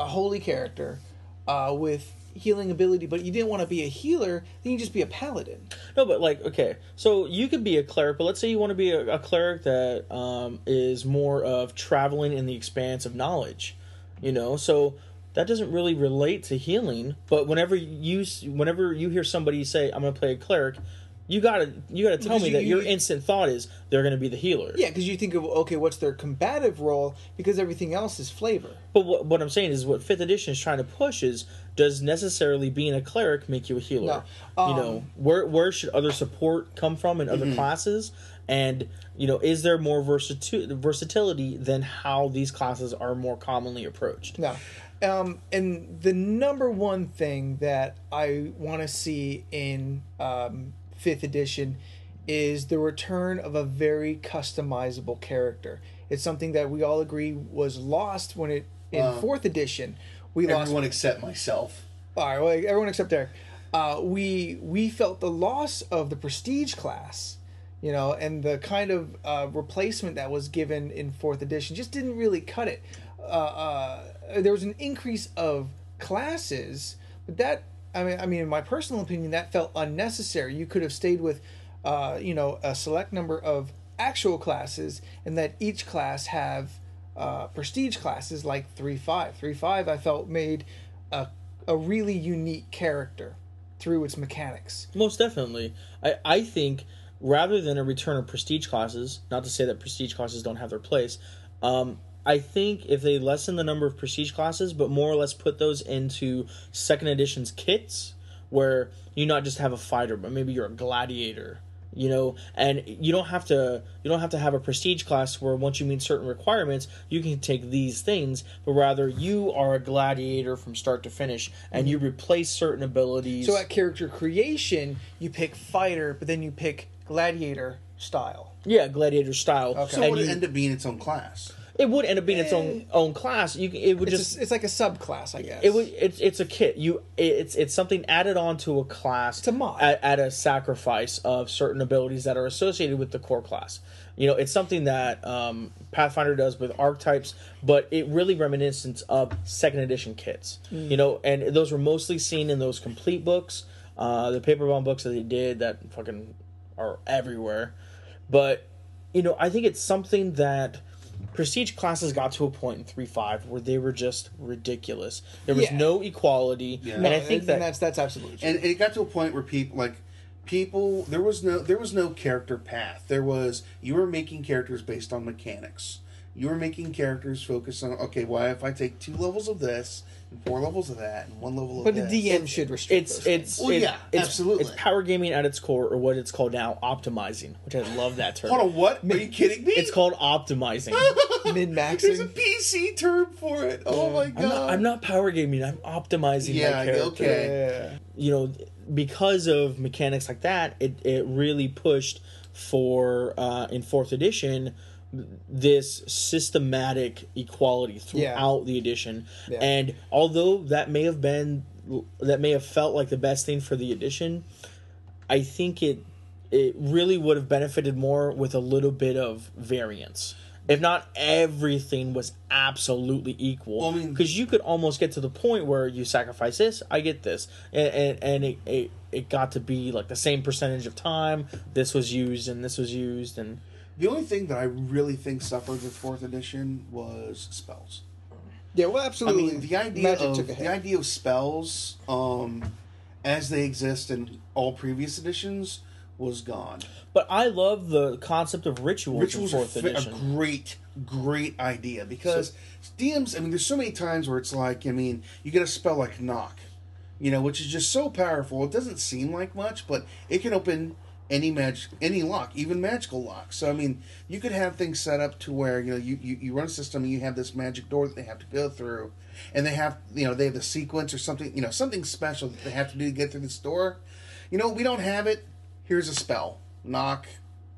Speaker 3: a holy character uh, with healing ability, but you didn't want to be a healer, then you just be a paladin.
Speaker 2: No, but like, okay, so you could be a cleric, but let's say you want to be a, a cleric that um, is more of traveling in the expanse of knowledge, you know. So that doesn't really relate to healing. But whenever you whenever you hear somebody say, "I'm going to play a cleric," you gotta you gotta tell
Speaker 3: Because
Speaker 2: me
Speaker 3: you-
Speaker 2: that
Speaker 3: you-
Speaker 2: your instant thought is they're going to be the healer.
Speaker 3: Yeah, because you think of okay, what's their combative role? Because everything else is flavor.
Speaker 2: But what, what I'm saying is, what Fifth Edition is trying to push is, does necessarily being a cleric make you a healer?
Speaker 3: No.
Speaker 2: you
Speaker 3: Um,
Speaker 2: know, where where should other support come from in other classes? And you know, is there more versati- versatility than how these classes are more commonly approached?
Speaker 3: No. Um, and the number one thing that I want to see in um, fifth edition is the return of a very customizable character. It's something that we all agree was lost when it in fourth edition. We lost
Speaker 1: Everyone except myself.
Speaker 3: all right, well, everyone except Derek. Uh, we we felt the loss of the prestige class, you know, and the kind of uh, replacement that was given in fourth edition just didn't really cut it. Uh, uh, there was an increase of classes, but that I mean, I mean, in my personal opinion, that felt unnecessary. You could have stayed with, uh, you know, a select number of actual classes, and that each class have uh, prestige classes like three five. Three five, I felt made a a really unique character. through its mechanics.
Speaker 2: Most definitely. I, I think rather than a return of prestige classes, not to say that prestige classes don't have their place, um, I think if they lessen the number of prestige classes, but more or less put those into second edition's kits, where you not just have a fighter, but maybe you're a gladiator, you know, and you don't have to you don't have to have a prestige class where once you meet certain requirements, you can take these things, but rather you are a gladiator from start to finish, and you replace certain abilities.
Speaker 3: So at character creation, you pick fighter, but then you pick gladiator style.
Speaker 2: Yeah, gladiator style.
Speaker 3: Okay.
Speaker 1: So
Speaker 2: and
Speaker 1: would it
Speaker 2: you-
Speaker 1: end up being its own class?
Speaker 2: It would end up being its own own class. You it would
Speaker 3: It's,
Speaker 2: just
Speaker 3: a, it's like a subclass, I guess.
Speaker 2: it would it's it's a kit. You it's it's something added on to a class.
Speaker 3: It's a mod.
Speaker 2: at, at a sacrifice of certain abilities that are associated with the core class. You know, it's something that um, Pathfinder does with archetypes, but it really reminiscent of second edition kits.
Speaker 3: Mm.
Speaker 2: You know, and those were mostly seen in those complete books, uh, the paperbound books that they did that fucking are everywhere. But you know, I think it's something that prestige classes got to a point in three five where they were just ridiculous. There was
Speaker 3: Yeah.
Speaker 2: no equality,
Speaker 1: Yeah.
Speaker 2: and
Speaker 3: No,
Speaker 2: I think
Speaker 3: and
Speaker 2: that
Speaker 3: that's that's absolutely true.
Speaker 1: and it got to a point where people like people there was no there was no character path there was you were making characters based on mechanics you were making characters focus on okay why if i take two levels of this and four levels of that and one level of that.
Speaker 3: but the
Speaker 1: this
Speaker 3: DM should restrict.
Speaker 2: it's
Speaker 3: those
Speaker 2: it's
Speaker 1: Well,
Speaker 2: it-
Speaker 1: yeah,
Speaker 2: it's,
Speaker 1: absolutely.
Speaker 2: it's power gaming at its core or what it's called now optimizing which i love that term
Speaker 1: hold on what are you kidding me
Speaker 2: it's called optimizing
Speaker 3: min
Speaker 1: there's a
Speaker 3: maxing.
Speaker 1: pc term for it oh my god.
Speaker 2: I'm
Speaker 1: god
Speaker 2: not, I'm not power gaming i'm optimizing
Speaker 1: Yeah,
Speaker 2: my character
Speaker 1: okay.
Speaker 3: Yeah.
Speaker 2: you know because of mechanics like that it, it really pushed for uh, in fourth edition this systematic equality throughout the edition.
Speaker 3: Yeah.
Speaker 2: and although that may have been that may have felt like the best thing for the edition i think it it really would have benefited more with a little bit of variance. If not everything was absolutely equal.
Speaker 1: Well, I mean-
Speaker 2: because you could almost get to the point where you sacrifice this i get this. And and, and it, it it got to be like the same percentage of time this was used and this was used and
Speaker 1: the only thing that i really think suffered with fourth edition was spells
Speaker 3: Yeah, well, absolutely.
Speaker 1: I mean, the idea
Speaker 3: Magic
Speaker 1: of the idea of spells, um, as they exist in all previous editions, was gone.
Speaker 2: but i love the concept of rituals,
Speaker 1: Rituals
Speaker 2: in
Speaker 1: are
Speaker 2: fourth
Speaker 1: fi- a great, great idea because DMs. I mean, there's so many times where it's like, I mean, you get a spell like knock, you know, which is just so powerful. It doesn't seem like much, but it can open any magic, any lock, even magical locks. So I mean, you could have things set up to where you know you, you, you run a system and you have this magic door that they have to go through, and they have you know they have the sequence or something you know something special that they have to do to get through this door. You know, we don't have it. Here's a spell. Knock.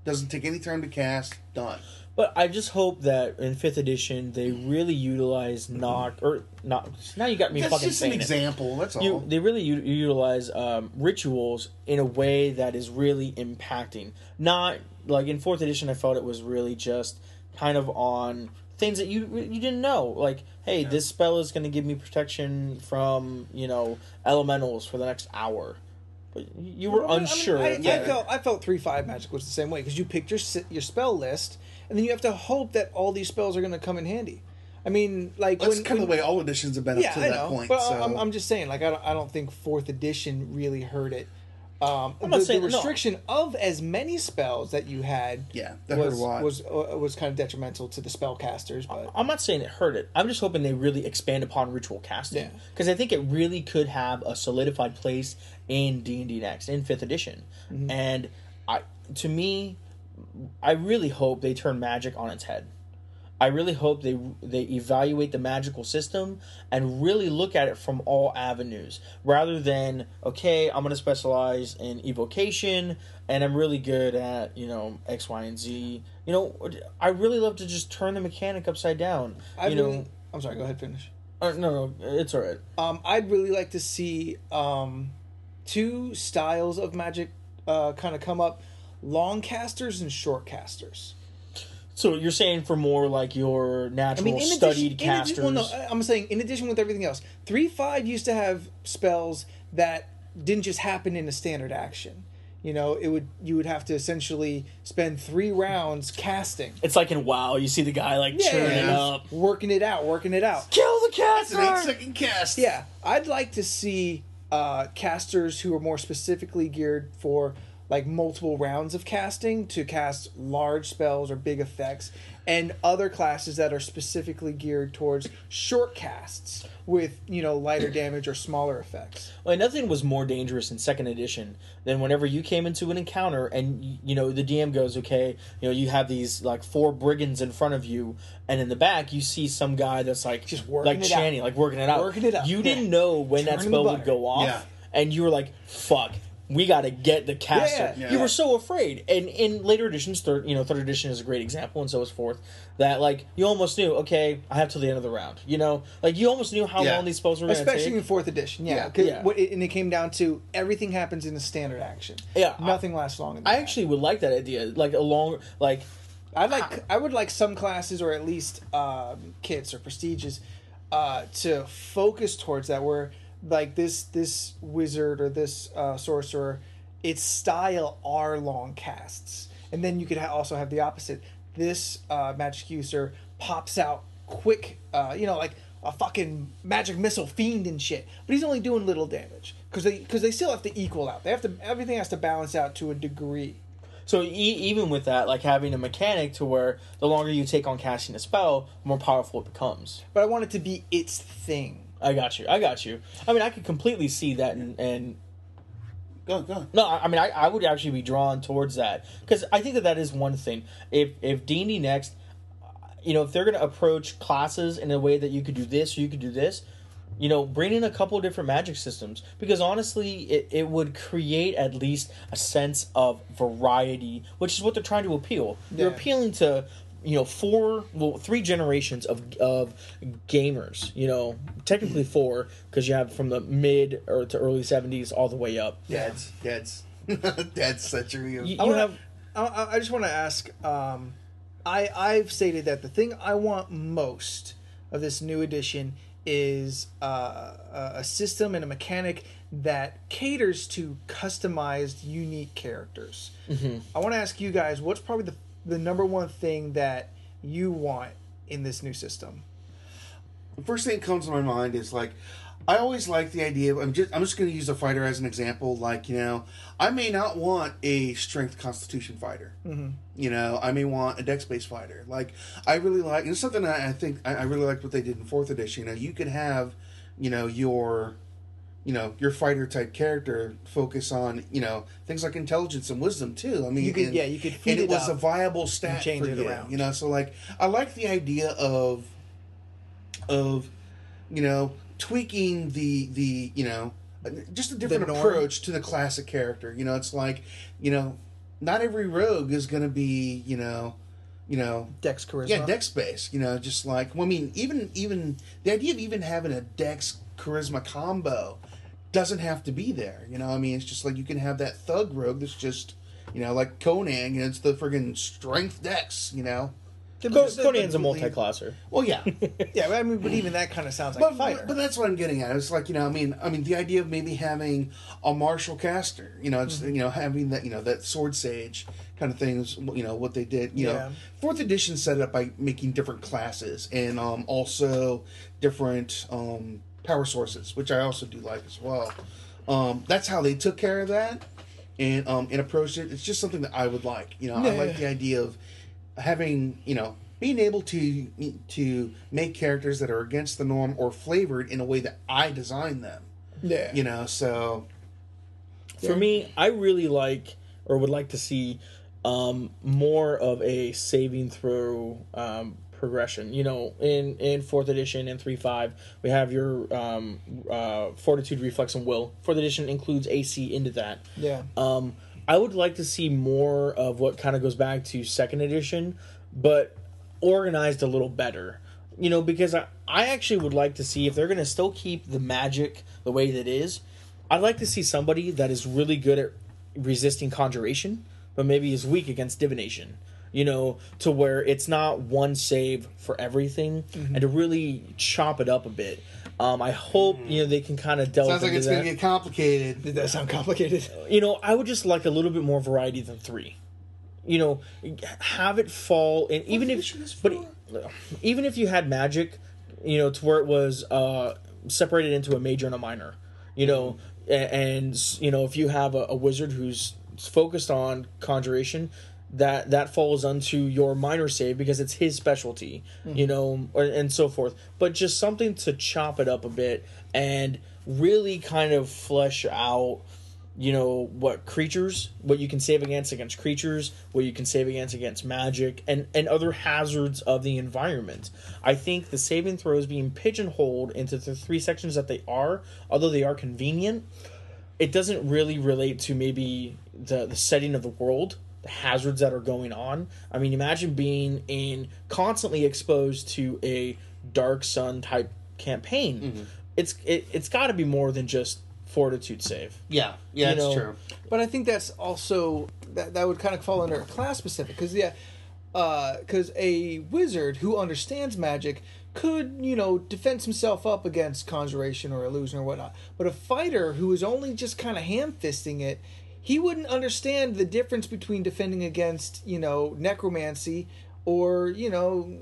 Speaker 1: Doesn't take any time to cast. Done.
Speaker 2: But I just hope that in fifth edition they really utilize knock or not. Now you got me
Speaker 1: That's
Speaker 2: fucking
Speaker 1: just an
Speaker 2: saying it.
Speaker 1: example. That's all.
Speaker 2: You, they really u- utilize um, rituals in a way that is really impacting. Not like in fourth edition, I felt it was really just kind of on things that you you didn't know. Like, hey, this spell is going to give me protection from you know elementals for the next hour, but you were
Speaker 3: Well, I mean,
Speaker 2: unsure.
Speaker 3: I, I felt I felt three five magic was the same way because you picked your your spell list and then you have to hope that all these spells are going to come in handy. I mean, like
Speaker 1: That's
Speaker 3: when,
Speaker 1: kind
Speaker 3: when-
Speaker 1: of the way all editions have been
Speaker 3: yeah,
Speaker 1: up to
Speaker 3: I
Speaker 1: that
Speaker 3: know,
Speaker 1: point.
Speaker 3: but
Speaker 1: so.
Speaker 3: I'm, I'm just saying, like I don't, I don't think fourth edition really hurt it. Um,
Speaker 2: I'm not
Speaker 3: the,
Speaker 2: saying-
Speaker 3: the
Speaker 2: no.
Speaker 3: restriction of as many spells that you had,
Speaker 1: Yeah, that hurt
Speaker 3: was
Speaker 1: a lot.
Speaker 3: was uh, was kind of detrimental to the spellcasters. But
Speaker 2: I'm not saying it hurt it. I'm just hoping they really expand upon ritual casting
Speaker 3: Yeah.
Speaker 2: because I think it really could have a solidified place in D and D next in fifth edition.
Speaker 3: Mm-hmm.
Speaker 2: And I, to me, I really hope they turn magic on its head. I really hope they they evaluate the magical system and really look at it from all avenues rather than okay I'm going to specialize in evocation and I'm really good at you know X Y and Z you know I really love to just turn the mechanic upside down
Speaker 3: I
Speaker 2: you
Speaker 3: really,
Speaker 2: know
Speaker 3: I'm sorry. Go ahead, finish.
Speaker 2: uh, no no it's all right
Speaker 3: Um, I'd really like to see um, two styles of magic uh, kind of come up: long casters and short casters.
Speaker 2: so you're saying for more like your natural
Speaker 3: I mean, in
Speaker 2: studied
Speaker 3: addition, in addi-
Speaker 2: casters
Speaker 3: well, no, I- I'm saying in addition with everything else, three five used to have spells that didn't just happen in a standard action. You know, it would you would have to essentially spend three rounds casting,
Speaker 2: it's like in WoW you see the guy like churning
Speaker 1: yeah.
Speaker 2: up
Speaker 3: working it out, working it out.
Speaker 2: kill the
Speaker 1: It's an eight
Speaker 2: caster
Speaker 1: second cast.
Speaker 3: Yeah, I'd like to see uh, casters who are more specifically geared for like multiple rounds of casting to cast large spells or big effects, and other classes that are specifically geared towards short casts with you know lighter damage or smaller effects.
Speaker 2: Well, nothing was more dangerous in second edition than whenever you came into an encounter and you know the DM goes, okay, you know you have these like four brigands in front of you, and in the back you see some guy that's like
Speaker 3: Just working
Speaker 2: like
Speaker 3: it out.
Speaker 2: chanting, like working it out,
Speaker 3: Working it out.
Speaker 2: You
Speaker 3: Yeah.
Speaker 2: didn't know when that spell would go off,
Speaker 1: Yeah.
Speaker 2: and you were like, fuck. We got to get the caster.
Speaker 3: Yeah,
Speaker 1: yeah.
Speaker 2: You were so afraid, and in later editions, third, you know, third edition is a great example, and so is fourth. That like you almost knew, okay, I have till the end of the round. You know, like you almost knew how
Speaker 1: Yeah.
Speaker 2: long these spells were going to take.
Speaker 3: Especially in fourth edition, yeah.
Speaker 1: Yeah.
Speaker 3: 'Cause
Speaker 2: Yeah.
Speaker 3: what- and it came down to everything happens in a standard action.
Speaker 2: Yeah, I-
Speaker 3: nothing lasts long. In
Speaker 2: I
Speaker 3: that.
Speaker 2: actually would like that idea, like a long, like
Speaker 3: I like I would like some classes or at least um, kits or prestiges uh, to focus towards that where like this this wizard or this uh, sorcerer its style are long casts. And then you could ha- also have the opposite. This uh, magic user pops out quick uh, you know like a fucking magic missile fiend and shit. But he's only doing little damage. Because they because they still have to equal out. They have to everything has to balance out to a degree.
Speaker 2: So e- even with that, like having a mechanic to where the longer you take on casting a spell, the more powerful it becomes.
Speaker 3: but i want it to be its thing
Speaker 2: I got you. I got you. I mean, I could completely see that, and, and
Speaker 1: Go go.
Speaker 2: no, I I mean, I, I would actually be drawn towards that because I think that that is one thing. If if D and D next, you know, if they're going to approach classes in a way that you could do this or you could do this, you know, bring in a couple of different magic systems because honestly, it, it would create at least a sense of variety, which is what they're trying to appeal. They're appealing to you know four well three generations of of gamers you know technically four because you have from the mid or to early 70s all the way up
Speaker 1: Dad's dad's dad's century of
Speaker 2: you,
Speaker 3: I
Speaker 2: you
Speaker 3: wanna-
Speaker 2: have
Speaker 3: I- I, I just want to ask. Um, I I've stated that the thing I want most of this new edition is uh, a a system and a mechanic that caters to customized, unique characters. I want to ask you guys, what's probably the the number one thing that you want in this new system?
Speaker 1: the first thing that comes to my mind is like I always like the idea of I'm just I'm just going to use a fighter as an example. Like you know, I may not want a strength constitution fighter. Mm-hmm. You know, I may want a dex based fighter. Like I really like. and It's something that I think I, I really liked what they did in fourth edition. You know, you could have, you know, your you know your fighter type character focus on you know things like intelligence and wisdom too. I mean,
Speaker 3: You could-
Speaker 1: and-
Speaker 3: yeah, you could
Speaker 1: and it,
Speaker 3: it
Speaker 1: was a viable stat
Speaker 3: change
Speaker 1: for
Speaker 3: it
Speaker 1: you.
Speaker 3: around.
Speaker 1: You know, so like I like the idea of of you know tweaking the the you know just a different approach to the classic character. You know, it's like you know not every rogue is going to be you know you know
Speaker 3: Dex charisma.
Speaker 1: yeah, dex based. You know, just like well, I mean, even even the idea of even having a dex charisma combo doesn't have to be there. You know, I mean, it's just like you can have that thug rogue that's just you know like Conan. You know, it's the friggin' strength dex. You know.
Speaker 2: Co-
Speaker 1: Just
Speaker 2: Conan's a multi-classer.
Speaker 1: Well, yeah.
Speaker 3: Yeah, but I mean, but even that kind of sounds like
Speaker 1: But,
Speaker 3: a fighter.
Speaker 1: but, but that's what I'm getting at. It's like you know, I mean, I mean, the idea of maybe having a martial caster, you know, it's
Speaker 3: Mm-hmm.
Speaker 1: you know having that you know that sword sage kind of thing is you know what they did. You
Speaker 3: Yeah.
Speaker 1: know, fourth edition set it up by making different classes and um, also different um, power sources, which I also do like as well. Um, that's how they took care of that and um, and approached it. It's just something that I would like. You know, I like the idea of having you know being able to to make characters that are against the norm or flavored in a way that I design them.
Speaker 3: yeah,
Speaker 1: You know, so
Speaker 2: For me, I really like or would like to see um, more of a saving throw um, progression. You know, in in fourth edition and three five, we have your um, uh, fortitude, reflex, and will. Fourth edition includes AC into that.
Speaker 3: yeah.
Speaker 2: Um, I would like to see more of what kind of goes back to second edition, but organized a little better. You know, because I, I actually would like to see if they're going to still keep the magic the way that is. I'd like to see somebody that is really good at resisting conjuration, but maybe is weak against divination. You know, to where it's not one save for everything, and to really chop it up a bit. Um, I hope you know they can kind of delve
Speaker 1: sounds like it's
Speaker 2: that
Speaker 1: to get complicated.
Speaker 3: Did that sound complicated?
Speaker 2: you know, I would just like a little bit more variety than three. You know, have it fall, and even if, but even if you had magic, you know, to where it was uh, separated into a major and a minor. You know, A- and you know if you have a, a wizard who's focused on conjuration that that falls onto your minor save because it's his specialty mm-hmm. you know or, and so forth. But just something to chop it up a bit and really kind of flesh out you know what creatures what you can save against against creatures what you can save against against magic and and other hazards of the environment. I think the saving throws being pigeonholed into the three sections that they are although they are convenient. It doesn't really relate to maybe the the setting of the world the hazards that are going on. I mean imagine being in constantly exposed to a dark sun type campaign. Mm-hmm. It's it, it's got to be more than just fortitude save.
Speaker 1: Yeah, yeah,
Speaker 2: You
Speaker 1: that's
Speaker 2: know,
Speaker 1: true.
Speaker 3: But I think that's also that that would kind of fall under a class specific because yeah, uh, because a wizard who understands magic could you know defend himself up against conjuration or illusion or whatnot. But a fighter who is only just kind of ham fisting it, he wouldn't understand the difference between defending against you know necromancy or you know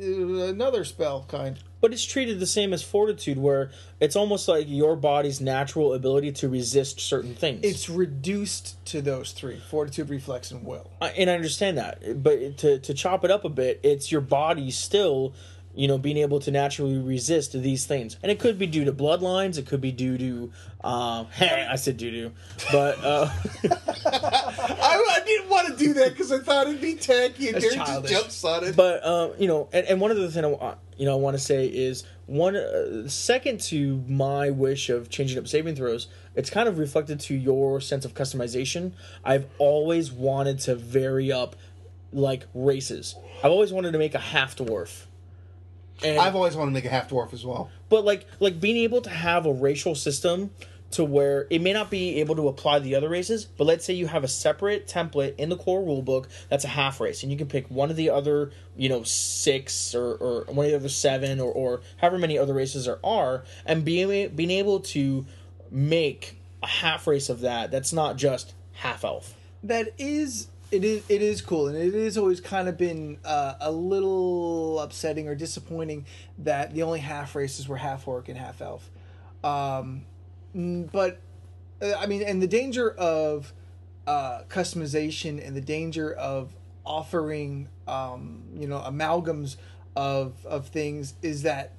Speaker 3: another spell kind.
Speaker 2: but it's treated the same as fortitude where it's almost like your body's natural ability to resist certain things
Speaker 3: It's reduced to those three: fortitude, reflex, and will.
Speaker 2: I- and I understand that, but to to chop it up a bit, it's your body still, you know, being able to naturally resist these things, and it could be due to bloodlines, it could be due to, um, I said due to, but uh,
Speaker 1: I, I didn't want to do that because I thought it'd be tacky and Derek just jumps on it.
Speaker 2: but um, you know, and, and one other thing I you know I want to say is one uh, second to my wish of changing up saving throws. It's kind of reflected to your sense of customization. I've always wanted to vary up like races. I've always wanted to make a half dwarf. And
Speaker 1: I've always wanted to make a half dwarf as well.
Speaker 2: but like like being able to have a racial system to where it may not be able to apply the other races, but let's say you have a separate template in the core rulebook that's a half race, and you can pick one of the other, you know, six or, or one of the other seven or, or however many other races there are, and being being able to make a half race of that that's not just half elf.
Speaker 3: that is it is it is cool and it is always kind of been uh, a little upsetting or disappointing that the only half races were half orc and half elf um, but uh, i mean and the danger of uh, customization and the danger of offering um, you know amalgams of of things is that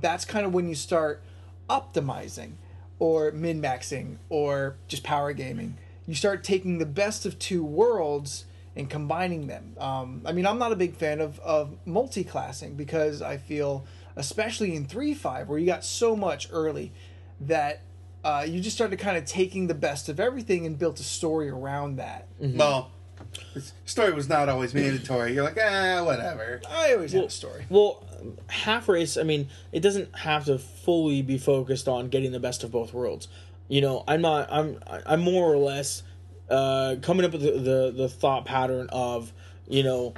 Speaker 3: that's kind of when you start optimizing or min maxing or just power gaming. You start taking the best of two worlds and combining them. Um, I mean, I'm not a big fan of, of multi classing because I feel, especially in 3 5, where you got so much early, that uh, you just started kind of taking the best of everything and built a story around that.
Speaker 1: Well, this story was not always mandatory. You're like, ah, whatever.
Speaker 3: I always have a story.
Speaker 2: Well, half race. I mean, it doesn't have to fully be focused on getting the best of both worlds. You know, I'm not. I'm. I'm more or less uh, coming up with the, the the thought pattern of you know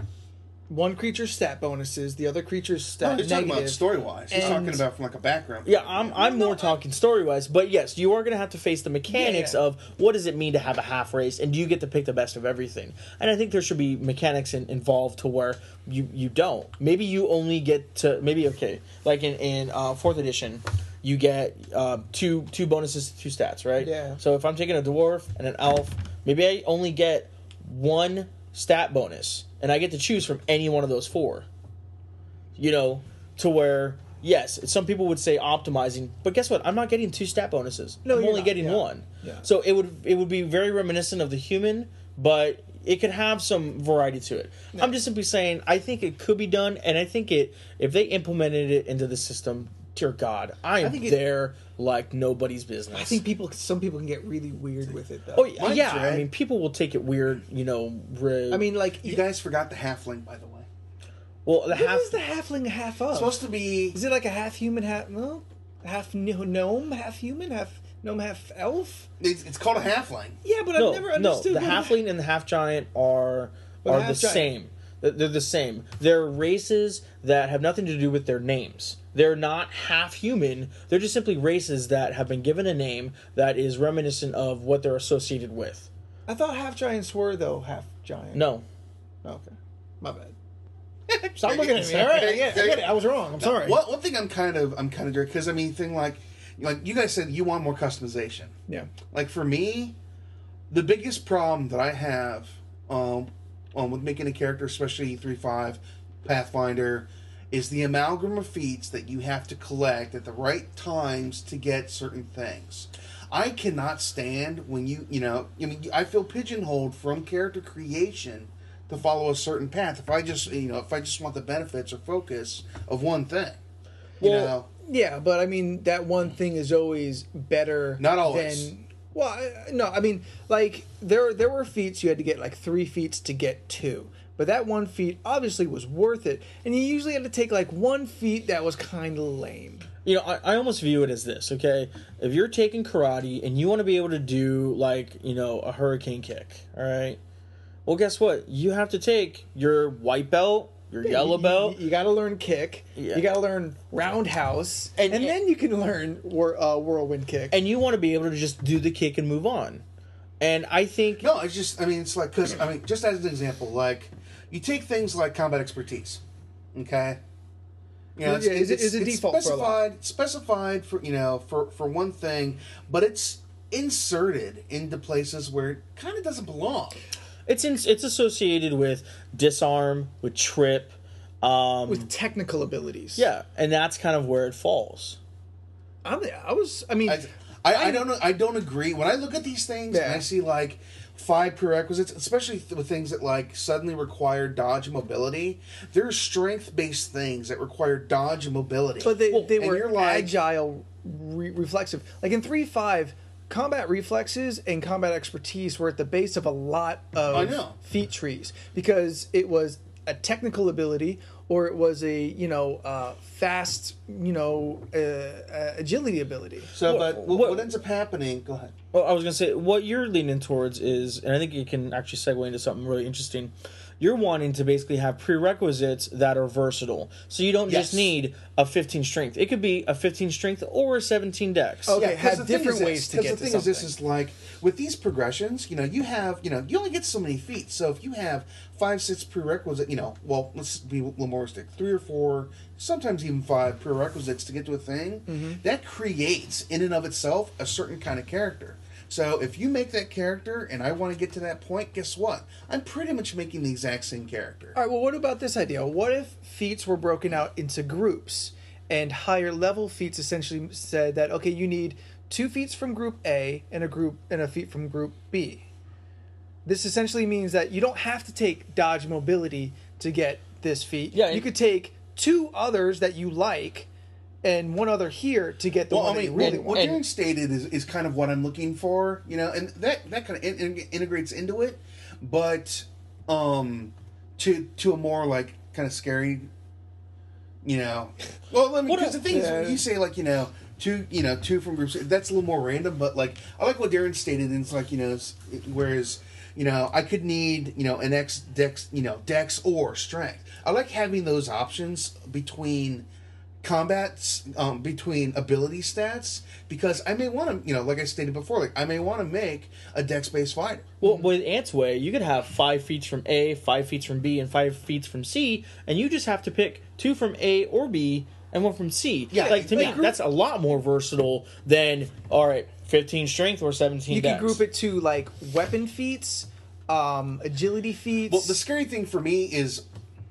Speaker 3: One creature's stat bonuses, the other creature's stat.
Speaker 1: No,
Speaker 3: stat
Speaker 1: he's talking about story wise. He's
Speaker 3: And-
Speaker 1: talking about from like a background.
Speaker 2: Yeah, I'm I'm more talking story wise, but yes, you are going to have to face the mechanics
Speaker 3: Yeah.
Speaker 2: of what does it mean to have a half race, and do you get to pick the best of everything? And I think there should be mechanics in, involved to where you you don't. Maybe you only get to maybe okay, like in in uh, fourth edition, you get uh, two two bonuses to two stats, right?
Speaker 3: Yeah.
Speaker 2: So if I'm taking a dwarf and an elf, maybe I only get one stat bonus, and I get to choose from any one of those four you know, to where yes, some people would say optimizing, but guess what? I'm not getting two stat bonuses.
Speaker 3: No,
Speaker 2: I'm only
Speaker 3: not,
Speaker 2: getting
Speaker 3: yeah.
Speaker 2: one.
Speaker 3: Yeah.
Speaker 2: So it would it would be very reminiscent of the human, but it could have some variety to it. I'm just simply saying I think it could be done, and I think it if they implemented it into the system, dear God, I am
Speaker 3: think it-
Speaker 2: there like nobody's business.
Speaker 3: I think people, some people can get really weird with it though.
Speaker 2: Oh yeah,
Speaker 1: Mine's
Speaker 2: yeah. I
Speaker 1: right.
Speaker 2: mean, people will take it weird, you know. Re-
Speaker 3: I mean, like,
Speaker 1: You guys forgot the halfling, by the way.
Speaker 2: well, the
Speaker 3: what
Speaker 2: half.
Speaker 3: is the halfling half of?
Speaker 1: It's supposed to be.
Speaker 3: Is it like a half human, half no, half gno- gnome, half human, half gnome, half elf?
Speaker 1: It's, it's called a halfling.
Speaker 3: Yeah, but
Speaker 2: no,
Speaker 3: I've never understood.
Speaker 2: no.
Speaker 3: understood.
Speaker 2: The
Speaker 3: what
Speaker 2: halfling and the half giant are
Speaker 3: Well,
Speaker 2: are
Speaker 3: the
Speaker 2: the
Speaker 3: half-giant-
Speaker 2: same. They're they're the same. They're races that have nothing to do with their names. They're not half human. They're just simply races that have been given a name that is reminiscent of what they're associated with.
Speaker 3: I thought half giants were though half giant.
Speaker 2: No,
Speaker 3: Okay, my bad. Stop looking at me. All right, I get, it, I get it. I was wrong. I'm sorry.
Speaker 1: One, one thing I'm kind of I'm kind of because I mean thing like like you guys said, you want more customization.
Speaker 3: Yeah.
Speaker 1: Like for me, the biggest problem that I have um, um with making a character, especially three five Pathfinder, is the amalgam of feats that you have to collect at the right times to get certain things. I cannot stand when you you know I mean I feel pigeonholed from character creation to follow a certain path. If I just you know if I just want the benefits or focus of one thing, you
Speaker 2: Well,
Speaker 1: know.
Speaker 3: Yeah, but I mean that one thing is always better.
Speaker 1: Not always.
Speaker 3: Than, well, no, I mean like there there were feats you had to get like three feats to get two, but that one feat obviously was worth it, and you usually had to take like one feat that was kind of lame.
Speaker 2: you know, I, I almost view it as this, okay? If you're taking karate and you want to be able to do like, you know, a hurricane kick, all right? Well, guess what? You have to take your white belt, your yellow belt.
Speaker 3: You, got to learn kick.
Speaker 2: Yeah.
Speaker 3: You got to learn roundhouse, and,
Speaker 2: And-
Speaker 3: then you can learn whir, uh, whirlwind kick.
Speaker 2: and you want to be able to just do the kick and move on. And I think
Speaker 1: No, it's just I mean it's like because I mean just as an example, like you take things like combat expertise, okay. You
Speaker 3: Yeah, is it- is it default for a lot?
Speaker 1: specified specified for you know for for one thing, but it's inserted into places where it kind of doesn't belong.
Speaker 2: it's in, it's associated with disarm, with trip, um,
Speaker 3: with technical abilities.
Speaker 2: yeah, and that's kind of where it falls.
Speaker 3: I'm, I was. I mean,
Speaker 1: I, I, I don't know. I don't agree. When I look at these things and I see like five prerequisites, especially th- with things that like suddenly require dodge and mobility, there are strength based things that require dodge and mobility.
Speaker 3: But they, they were
Speaker 1: you're like-
Speaker 3: agile, re- reflexive. Like in three five, combat reflexes and combat expertise were at the base of a lot of
Speaker 1: I know.
Speaker 3: feat trees because it was a technical ability or it was a you know uh, fast you know uh, uh, agility ability.
Speaker 1: So,
Speaker 2: What-
Speaker 1: but what,
Speaker 2: what-
Speaker 1: what ends up happening? Go ahead.
Speaker 2: Well, I was gonna say what you're leaning towards is, and I think you can actually segue into something really interesting. You're wanting to basically have prerequisites that are versatile, so you don't
Speaker 1: Yes.
Speaker 2: just need a 15 strength. It could be a 15 strength or a 17 dex.
Speaker 3: Okay,
Speaker 1: 'cause
Speaker 3: have
Speaker 1: the thing
Speaker 3: different
Speaker 1: is
Speaker 3: ways
Speaker 1: this,
Speaker 3: to
Speaker 1: 'cause
Speaker 3: get
Speaker 1: the
Speaker 3: to
Speaker 1: thing is this is like with these progressions, you know, you have, you know, you only get so many feet. So if you have five, six prerequisite, you know, well, let's be a little more realistic, three or four, sometimes even five prerequisites to get to a thing,
Speaker 3: Mm-hmm.
Speaker 1: that creates in and of itself a certain kind of character. So if you make that character and I want to get to that point, guess what? I'm pretty much making the exact same character.
Speaker 3: All right. Well, what about this idea? What if feats were broken out into groups, and higher level feats essentially said that okay, you need two feats from group A and a group and a feat from group B. This essentially means that you don't have to take dodge mobility to get this feat.
Speaker 2: Yeah,
Speaker 3: you could take two others that you like, and one other here to get the
Speaker 1: Well,
Speaker 3: one
Speaker 1: I
Speaker 3: that you
Speaker 1: mean,
Speaker 3: really
Speaker 1: what,
Speaker 3: want.
Speaker 1: what Darren stated is, is kind of what I'm looking for, you know, and that that kind of in, in- integrates into it, but um, to to a more like kind of scary, you know. Well, I mean, because the thing
Speaker 3: Yeah.
Speaker 1: is, you say like you know two, you know, two from groups. That's a little more random, but like I like what Darren stated. And it's like you know, whereas you know I could need you know an X dex, you know, dex or strength. I like having those options between combats um, between ability stats because I may want to, you know, like I stated before, like I may want to make a dex based fighter.
Speaker 2: Well, with Ant's way, you could have five feats from A, five feats from B, and five feats from C, and you just have to pick two from A or B and one from C.
Speaker 1: Yeah,
Speaker 2: like to me,
Speaker 1: like-
Speaker 2: that's a lot more versatile than all right, fifteen strength or seventeen.
Speaker 3: you can group it to like weapon feats, um, agility feats.
Speaker 1: Well, the scary thing for me is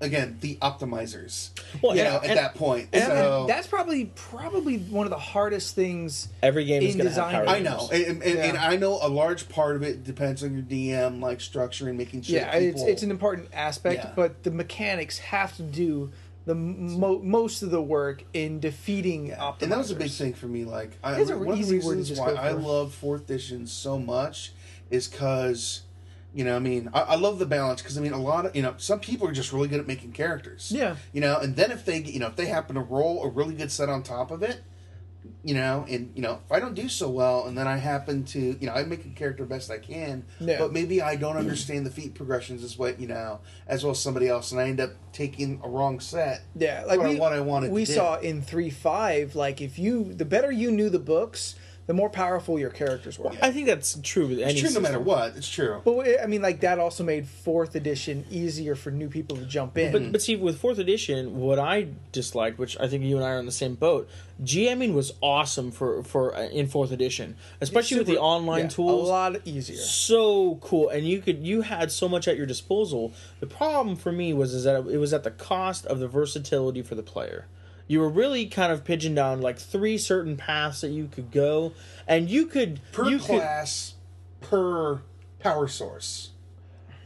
Speaker 1: again the optimizers.
Speaker 2: Well,
Speaker 1: you
Speaker 2: and-
Speaker 1: know, at
Speaker 2: and-
Speaker 1: that point,
Speaker 3: And-
Speaker 1: so
Speaker 3: and that's probably probably one of the hardest things.
Speaker 2: Every game is
Speaker 3: in
Speaker 2: going to have power.
Speaker 1: I know, and, and, and
Speaker 3: Yeah.
Speaker 1: I know a large part of it depends on your DM, like structure and making sure.
Speaker 3: Yeah,
Speaker 1: people,
Speaker 3: it's it's an important aspect,
Speaker 1: Yeah.
Speaker 3: but the mechanics have to do the mo- most of the work in defeating optimizers.
Speaker 1: and that was a big thing for me. Like, I,
Speaker 3: It's a
Speaker 1: one of the
Speaker 3: easy word
Speaker 1: reasons why I love fourth edition so much is because, you know, I mean, I, I love the balance because I mean, a lot of you know, some people are just really good at making characters.
Speaker 3: Yeah.
Speaker 1: you know, and then if they, you know, if they happen to roll a really good set on top of it, you know, and you know, if I don't do so well, and then I happen to, you know, I make a character best I can,
Speaker 3: Yeah.
Speaker 1: but maybe I don't understand the feat progressions as what you know, as well as somebody else, and I end up taking a wrong set.
Speaker 3: Yeah, like
Speaker 1: for
Speaker 3: we,
Speaker 1: what I wanted
Speaker 3: we
Speaker 1: to do.
Speaker 3: saw in three five. Like if you, the better you knew the books, the more powerful your characters were.
Speaker 2: I think that's true with any
Speaker 1: It's true no matter what. It's true.
Speaker 3: But I mean, like that also made fourth edition easier for new people to jump in.
Speaker 2: But, but see, with fourth edition, what I disliked, which I think you and I are on the same boat, GMing was awesome for for uh, in fourth edition, especially with the online
Speaker 3: yeah,
Speaker 2: tools.
Speaker 3: a lot easier.
Speaker 2: so cool and you could you had so much at your disposal the problem for me was is that it was at the cost of the versatility for the player you were really kind of pigeoned down like three certain paths that you could go and you could
Speaker 1: per
Speaker 2: you
Speaker 1: class, per power source.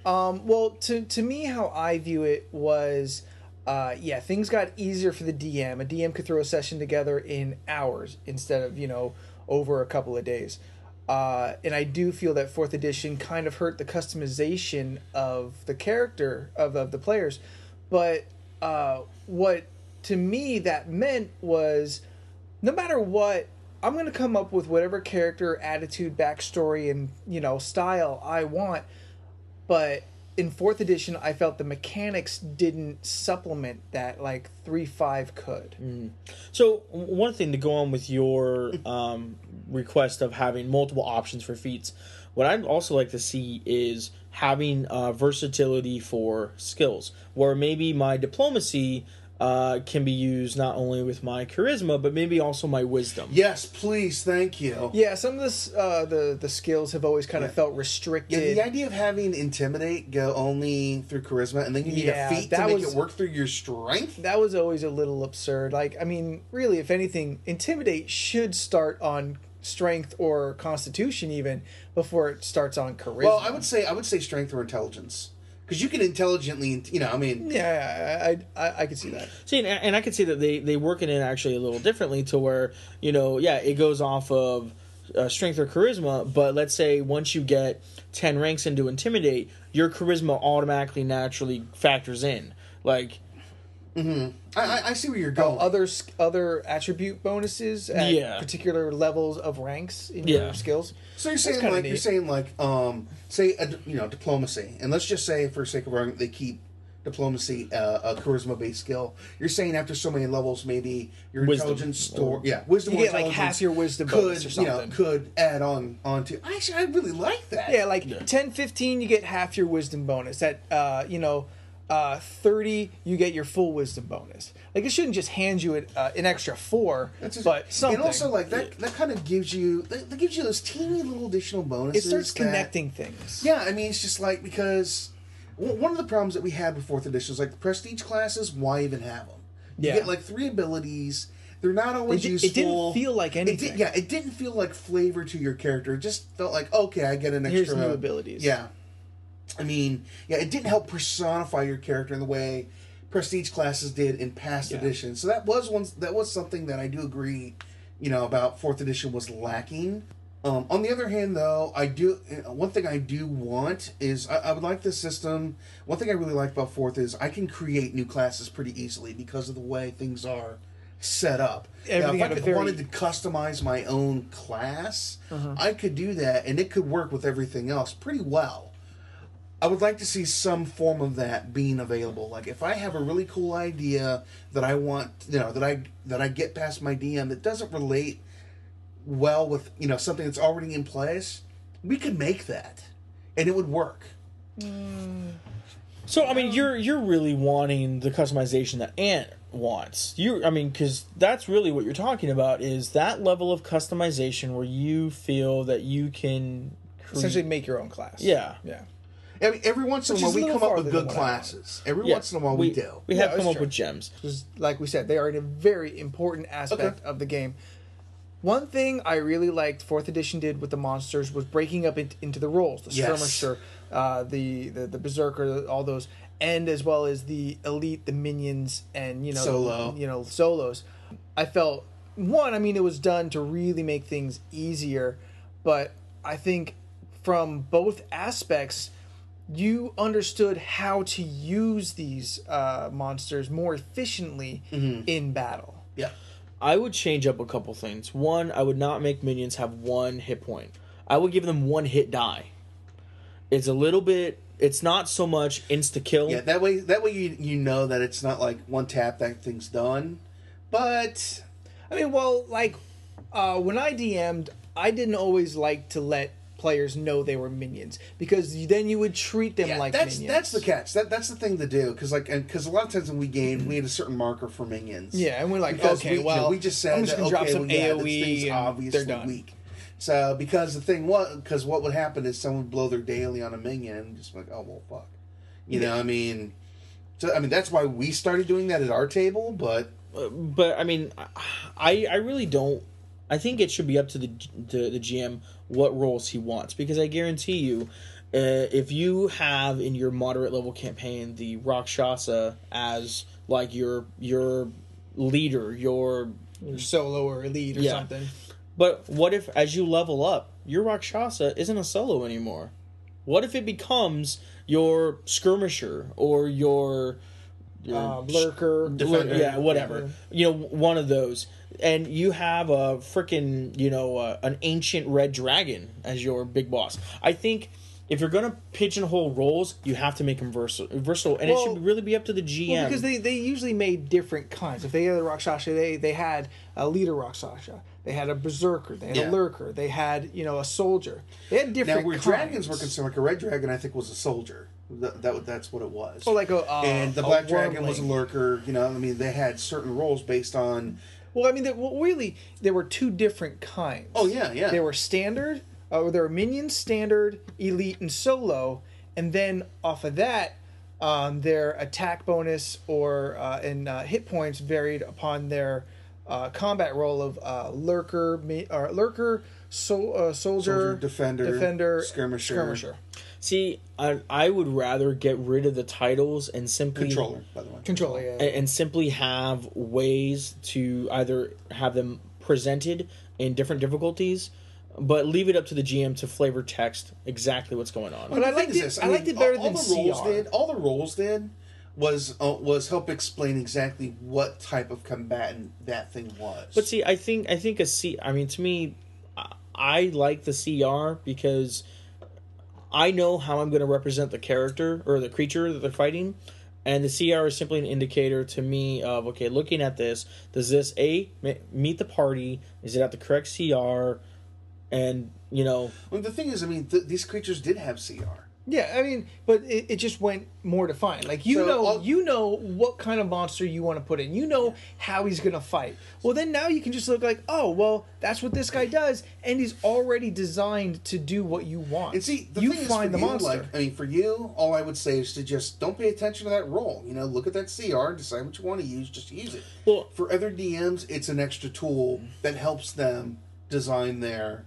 Speaker 3: Um, well, to to me, how I view it was, uh, yeah, things got easier for the DM. A DM could throw a session together in hours instead of you know over a couple of days. Uh, and I do feel that fourth edition kind of hurt the customization of the character of, of the players. But uh, what to me that meant was no matter what, I'm going to come up with whatever character, attitude, backstory, and you know style I want. But in fourth edition, I felt the mechanics didn't supplement that like three five could.
Speaker 2: So one thing to go on with your um, request of having multiple options for feats, what I'd also like to see is having uh, versatility for skills, where maybe my diplomacy uh, can be used not only with my charisma but maybe also my wisdom.
Speaker 1: Yes, please, thank you.
Speaker 3: Yeah, some of this uh, the the skills have always kind of felt restricted.
Speaker 1: Yeah, the idea of having intimidate go only through charisma, and then you need
Speaker 3: Yeah,
Speaker 1: a feat to
Speaker 3: that
Speaker 1: make
Speaker 3: was-
Speaker 1: it work through your strength.
Speaker 3: that was always a little absurd. Like, I mean, really, if anything, intimidate should start on strength or constitution even before it starts on charisma.
Speaker 1: Well, I would say I would say strength or intelligence, because you can intelligently, you know, I mean,
Speaker 3: Yeah, I I, I can see that.
Speaker 2: See, and, and I can see that they they work it in actually a little differently to where you know, yeah, it goes off of uh, strength or charisma, but let's say once you get ten ranks into intimidate, your charisma automatically naturally factors in. Like,
Speaker 1: I, I, I see where you're going.
Speaker 3: Other other attribute bonuses at
Speaker 2: Yeah.
Speaker 3: particular levels of ranks in
Speaker 2: Yeah.
Speaker 3: your skills.
Speaker 1: So you're saying
Speaker 3: kinda
Speaker 1: like you're saying like um say a, you know diplomacy, and let's just say for sake of argument they keep diplomacy uh, a charisma based skill. You're saying after so many levels, maybe your
Speaker 2: Wisdom.
Speaker 1: intelligence store, yeah, wisdom.
Speaker 3: You get, like, half your wisdom
Speaker 1: could
Speaker 3: bonus or
Speaker 1: you know could add on onto. Actually, I really like that.
Speaker 3: Yeah, like ten, fifteen, 10, 15, you get half your wisdom bonus. At uh, you know, uh, 30, you get your full wisdom bonus. Like it shouldn't just hand you an, uh, an extra four,
Speaker 1: just-
Speaker 3: but something.
Speaker 1: And also like that that kind of gives you that, that gives you those teeny little additional bonuses.
Speaker 3: it starts
Speaker 1: that-
Speaker 3: connecting things.
Speaker 1: Yeah, I mean, it's just like because one of the problems that we had with fourth edition is like the prestige classes. Why even have them? You
Speaker 3: Yeah.
Speaker 1: get like three abilities. They're not always
Speaker 3: It di- it didn't feel like anything.
Speaker 1: It did- yeah, it didn't feel like flavor to your character. It just felt like okay, I get an extra
Speaker 3: Here's new abilities.
Speaker 1: Yeah, I mean, yeah, it didn't help personify your character in the way prestige classes did in past
Speaker 3: Yeah.
Speaker 1: editions. So that was one. That was something that I do agree, you know, about fourth edition was lacking. Um, on the other hand, though, I do uh, one thing I do want is I, I would like this system. One thing I really like about fourth is I can create new classes pretty easily because of the way things are set up. Now, if I could,
Speaker 3: very-
Speaker 1: wanted to customize my own class,
Speaker 3: Uh-huh.
Speaker 1: I could do that, and it could work with everything else pretty well. I would like to see some form of that being available. Like if I have a really cool idea that I want, you know, that I that I get past my DM that doesn't relate well with, you know, something that's already in place, we could make that and it would work.
Speaker 2: so I mean, you're you're really wanting the customization that Ant wants. You, I mean, because that's really what you're talking about is that level of customization where you feel that you can cre-
Speaker 3: Essentially, make your own class.
Speaker 2: Yeah.
Speaker 3: yeah.
Speaker 1: I mean, every once in a while we come up with good
Speaker 3: what I want.
Speaker 1: classes. Every
Speaker 2: Yeah,
Speaker 1: once in a while we, do.
Speaker 2: We have
Speaker 3: that's
Speaker 2: come up
Speaker 3: true.
Speaker 2: with gems.
Speaker 3: Because, like we said, they are a very important aspect of the game. One thing I really liked Fourth Edition did with the monsters was breaking up it, into the roles, the
Speaker 1: Yes.
Speaker 3: skirmisher, uh, the, the the berserker, all those, and as well as the elite, the minions, and you know,
Speaker 1: Solo.
Speaker 3: you know, solos. I felt one. I mean, it was done to really make things easier, but I think from both aspects, you understood how to use these uh, monsters more efficiently in battle.
Speaker 1: Yeah.
Speaker 2: I would change up a couple things. One, I would not make minions have one hit point. I would give them one hit die. It's a little bit. It's not so much insta kill.
Speaker 1: Yeah, that way that way you you know that it's not like one tap that thing's done. But
Speaker 3: I mean, well, like uh, when I DM'd, I didn't always like to let players know they were minions because then you would treat them
Speaker 1: Yeah,
Speaker 3: like
Speaker 1: that's
Speaker 3: minions.
Speaker 1: that's the catch. That that's the thing to do because like and because a lot of times when we game we had a certain marker for minions.
Speaker 3: Yeah, and we're like,
Speaker 1: Because
Speaker 3: okay,
Speaker 1: we, you know,
Speaker 3: well,
Speaker 1: we just said
Speaker 3: I'm just
Speaker 1: that,
Speaker 3: gonna drop
Speaker 1: okay,
Speaker 3: some
Speaker 1: well, yeah, this
Speaker 3: AoE
Speaker 1: thing's obviously
Speaker 3: they're done.
Speaker 1: weak. So because the thing was because what would happen is someone would blow their daily on a minion and just like oh well fuck, you know I mean, so I mean that's why we started doing that at our table, but uh,
Speaker 2: but I mean, I I really don't. I think it should be up to the the, the GM what roles he wants because I guarantee you, uh, if you have in your moderate level campaign the Rakshasa as like your your leader, your
Speaker 3: solo or elite or
Speaker 2: Yeah.
Speaker 3: something.
Speaker 2: but what if as you level up, your Rakshasa isn't a solo anymore? What if it becomes your skirmisher or your, your
Speaker 3: Uh, lurker,
Speaker 1: Defender.
Speaker 2: yeah, whatever. You know, one of those. And you have a freaking, you know, uh, an ancient red dragon as your big boss. I think if you're going to pigeonhole roles, you have to make them versatile, versatile and
Speaker 3: Well-
Speaker 2: it should really be up to the GM.
Speaker 3: Well, because they, they usually made different kinds. If they had a Rakshasa, they they had a leader Rakshasa. They had a berserker. They had
Speaker 1: Yeah.
Speaker 3: a lurker. They had you know a soldier. They had different.
Speaker 1: now
Speaker 3: different.
Speaker 1: where
Speaker 3: kinds.
Speaker 1: dragons were concerned, like a red dragon, I think was a soldier. That, that that's what it was.
Speaker 3: Or like a uh,
Speaker 1: and the
Speaker 3: a
Speaker 1: black dragon was a lurker. You know, I mean, they had certain roles based on.
Speaker 3: Well, I mean, there, well, really, there were two different kinds.
Speaker 1: Oh yeah, yeah.
Speaker 3: They were standard, uh, or there were minions, standard, elite, and solo, and then off of that, um, their attack bonus or uh, and uh, hit points varied upon their uh, combat role of uh, lurker, or lurker, so, uh, soldier,
Speaker 1: Soldier, defender,
Speaker 3: defender,
Speaker 1: skirmisher.
Speaker 3: skirmisher,
Speaker 2: See, I, I would rather get rid of the titles and simply
Speaker 1: controller, by the way.
Speaker 3: controller. Yeah.
Speaker 2: and, and simply have ways to either have them presented in different difficulties, but leave it up to the GM to flavor text exactly what's going on.
Speaker 3: But I
Speaker 1: The thing
Speaker 3: liked
Speaker 1: is
Speaker 3: it-
Speaker 1: this,
Speaker 3: I liked it better
Speaker 1: all,
Speaker 3: than
Speaker 1: all the roles
Speaker 3: CR.
Speaker 1: did. All the roles did was uh, was help explain exactly what type of combatant that thing was.
Speaker 2: But see, I think I think a C. I mean, to me, I, I like the CR because I know how I'm going to represent the character or the creature that they're fighting, and the CR is simply an indicator to me of okay, looking at this, does this a meet the party? Is it at the correct CR? And you know,
Speaker 1: Well, the thing is, I mean, th- these creatures did have CR.
Speaker 3: Yeah, I mean, but it, it just went more defined. Like you
Speaker 1: So,
Speaker 3: know,
Speaker 1: all-
Speaker 3: you know what kind of monster you want to put in. You know how he's gonna fight. Well, then now you can just look like, oh, well, that's what this guy does, and he's already designed to do what you want.
Speaker 1: And see, the
Speaker 3: you
Speaker 1: thing
Speaker 3: find
Speaker 1: is
Speaker 3: the
Speaker 1: you,
Speaker 3: monster.
Speaker 1: like, I mean, for you, all I would say is to just don't pay attention to that roll. You know, look at that CR, decide what you want to use, just use it.
Speaker 2: Well-
Speaker 1: for other DMs, it's an extra tool that helps them design their,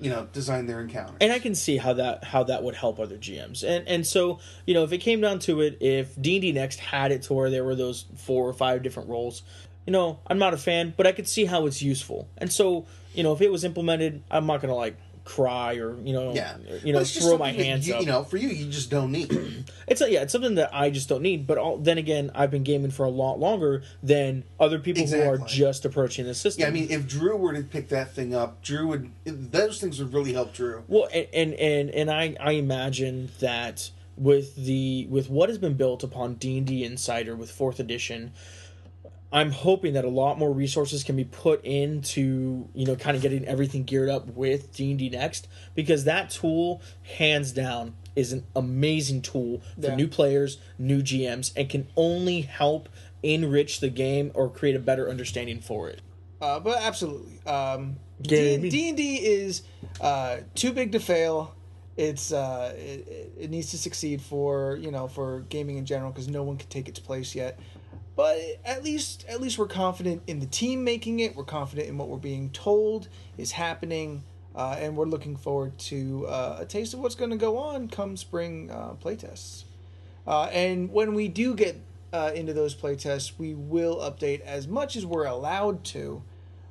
Speaker 1: you know, design their encounter.
Speaker 2: and I can see how that how that would help other GMs. And and so you know, if it came down to it, if D and D Next had it to where there were those four or five different roles, you know, I'm not a fan, but I could see how it's useful. And so you know, if it was implemented, I'm not gonna like cry or you know,
Speaker 1: yeah,
Speaker 2: you know, throw my hands
Speaker 1: you,
Speaker 2: up.
Speaker 1: You know, for you, you just don't need.
Speaker 2: It's a, yeah, it's something that I just don't need. But all, then again, I've been gaming for a lot longer than other people who are just approaching the system.
Speaker 1: yeah, I mean, if Drew were to pick that thing up, Drew would. Those things would really help Drew.
Speaker 2: Well, and and and, and I I imagine that with the with what has been built upon D and D Insider with fourth edition, I'm hoping that a lot more resources can be put into you know kind of getting everything geared up with D and D Next because that tool, hands down, is an amazing tool for
Speaker 3: Yeah.
Speaker 2: new players, new GMs, and can only help enrich the game or create a better understanding for it.
Speaker 3: Uh, but absolutely, um. D and D is uh, too big to fail. It's uh, it- it needs to succeed for you know for gaming in general because no one can take its place yet. But at least at least we're confident in the team making it. We're confident in what we're being told is happening, uh, and we're looking forward to uh, a taste of what's going to go on come spring uh, playtests. Uh, and when we do get uh, into those playtests, we will update as much as we're allowed to.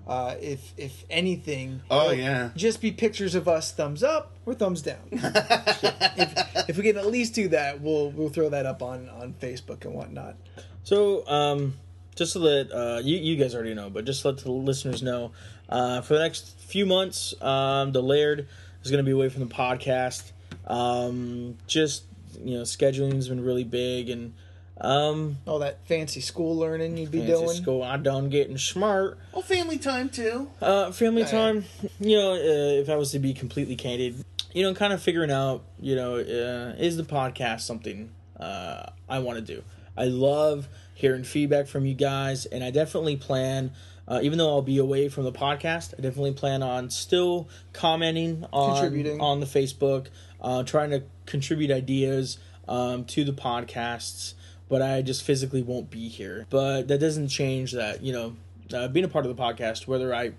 Speaker 3: Uh, if if anything,
Speaker 1: Oh, yeah.
Speaker 3: just be pictures of us thumbs up or thumbs down. if, if we can at least do that, we'll we'll throw that up on on Facebook and whatnot.
Speaker 2: So, um, just to let uh, you you guys already know, but just to let the listeners know, uh, for the next few months, um, the Laird is going to be away from the podcast. Um, just you know, scheduling has been really big, and Um,
Speaker 3: All that fancy school learning you'd be
Speaker 2: fancy
Speaker 3: doing.
Speaker 2: school, I done getting smart.
Speaker 1: Well, family time too.
Speaker 2: Uh, family
Speaker 3: Yeah.
Speaker 2: time. You know, uh, if I was to be completely candid, you know, kind of figuring out, you know, uh, is the podcast something uh, I want to do? I love hearing feedback from you guys, and I definitely plan. Uh, even though I'll be away from the podcast, I definitely plan on still commenting on on the Facebook, uh, trying to contribute ideas um, to the podcasts. But I just physically won't be here. But that doesn't change that you know uh, being a part of the podcast, whether I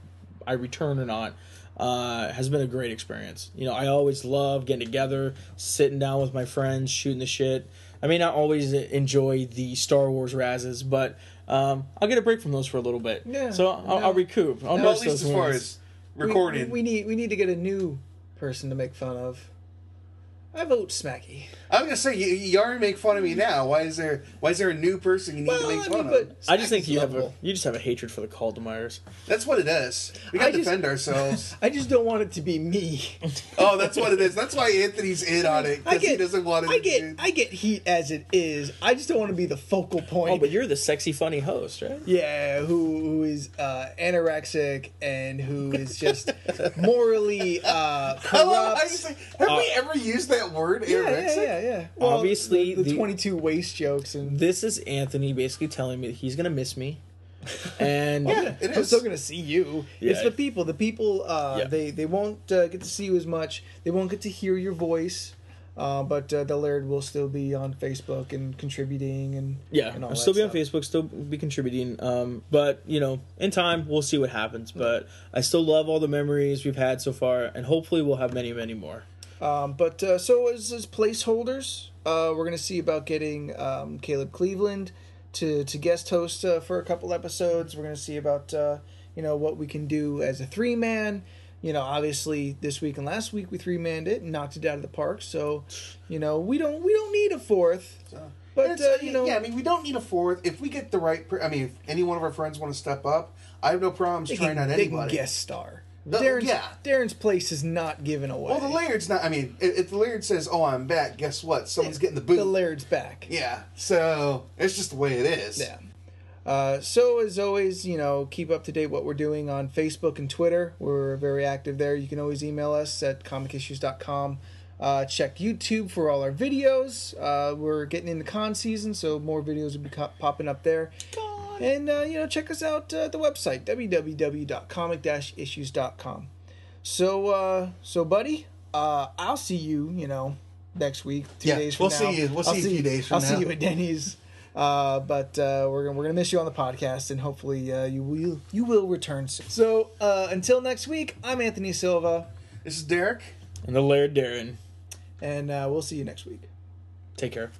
Speaker 2: I return or not, uh, has been a great experience. You know, I always love getting together, sitting down with my friends, shooting the shit. I may not always enjoy the Star Wars razzes, but um, I'll get a break from those for a little bit.
Speaker 3: Yeah,
Speaker 2: so I'll,
Speaker 3: no.
Speaker 2: I'll recoup. I'll
Speaker 1: Well,
Speaker 2: miss
Speaker 1: at least
Speaker 2: those
Speaker 1: as far
Speaker 2: ones.
Speaker 1: as
Speaker 3: We-
Speaker 1: recording.
Speaker 3: We, we need we need to get a new person to make fun of. I vote Smacky.
Speaker 1: I'm gonna say you, you already make fun of me now. Why is there why is there a new person you need to make
Speaker 3: I
Speaker 1: fun
Speaker 3: mean,
Speaker 1: of?
Speaker 3: but
Speaker 2: I just think
Speaker 3: Smacky's
Speaker 2: you have a you just have a hatred for the Caldemeires.
Speaker 1: That's what it is. We gotta
Speaker 3: just-
Speaker 1: defend ourselves.
Speaker 3: I just don't want it to be me.
Speaker 1: oh, that's what it is. That's why Anthony's in on it
Speaker 3: I
Speaker 1: because he
Speaker 3: get
Speaker 1: doesn't want it.
Speaker 3: I
Speaker 1: to
Speaker 3: get
Speaker 1: be-
Speaker 3: I get heat as it is. I just don't want to be the focal point.
Speaker 2: Oh, but you're the sexy, funny host, right?
Speaker 3: yeah, who who is uh, anorexic and who is just morally uh,
Speaker 1: I love how you
Speaker 3: corrupt.
Speaker 1: say. Have we ever used that word?
Speaker 3: Yeah, yeah,
Speaker 1: anorexic?
Speaker 3: yeah, yeah.
Speaker 2: Obviously,
Speaker 3: the, the
Speaker 2: the-
Speaker 3: 22 waist jokes and
Speaker 2: This is Anthony basically telling me he's gonna miss me, and
Speaker 1: Yeah, it
Speaker 3: I'm
Speaker 1: is.
Speaker 3: still gonna see you. It's the people. The people. Uh,
Speaker 2: Yeah.
Speaker 3: They they won't uh, get to see you as much. They won't get to hear your voice. Uh, but uh, the Laird will still be on Facebook and contributing and
Speaker 2: Yeah,
Speaker 3: and all
Speaker 2: I'll still be on. Facebook, still be contributing. Um, but you know, in time, we'll see what happens. But I still love all the memories we've had so far, and hopefully, we'll have many, many more.
Speaker 3: Um, but uh, so as, as placeholders, uh, we're gonna see about getting um, Caleb Cleveland to to guest host uh, for a couple episodes. We're gonna see about uh, you know what we can do as a three man. You know, obviously this week and last week we three manned it and knocked it out of the park. So, you know, we don't we don't need a fourth. But uh, you know,
Speaker 1: yeah, I mean, we don't need a fourth. If we get the right, per- I mean, if any one of our friends want to step up, I have no problems trying out
Speaker 3: they can guest star.
Speaker 1: The-
Speaker 3: Darren's,
Speaker 1: yeah.
Speaker 3: Darren's place is not given away.
Speaker 1: Well, the Laird's not. I mean, if, if the Laird says, "Oh, I'm back," guess what? Someone's getting the boot.
Speaker 3: the Laird's back.
Speaker 1: yeah, so it's just the way it is.
Speaker 3: Yeah. Uh, so as always, you know, keep up to date what we're doing on Facebook and Twitter. We're very active there. You can always email us at comicissues.com. Uh, check YouTube for all our videos. Uh, we're getting into con season, so more videos will be co- popping up there. And uh, you know, check us out uh, at the website www.comic-issues.com. So, uh, so buddy, uh, I'll see you. You know, next week, two
Speaker 1: Yeah,
Speaker 3: days from
Speaker 1: we'll
Speaker 3: now.
Speaker 1: see you- we'll
Speaker 3: I'll
Speaker 1: see you a few days from
Speaker 3: I'll
Speaker 1: now.
Speaker 3: see you at Denny's. Uh, but uh, we're gonna we're gonna miss you on the podcast, and hopefully uh, you will you will return soon. So uh, until next week, I'm Anthony Silva,
Speaker 1: This is Derek.
Speaker 2: And the Laird Darren,
Speaker 3: and uh, we'll see you next week.
Speaker 2: take care.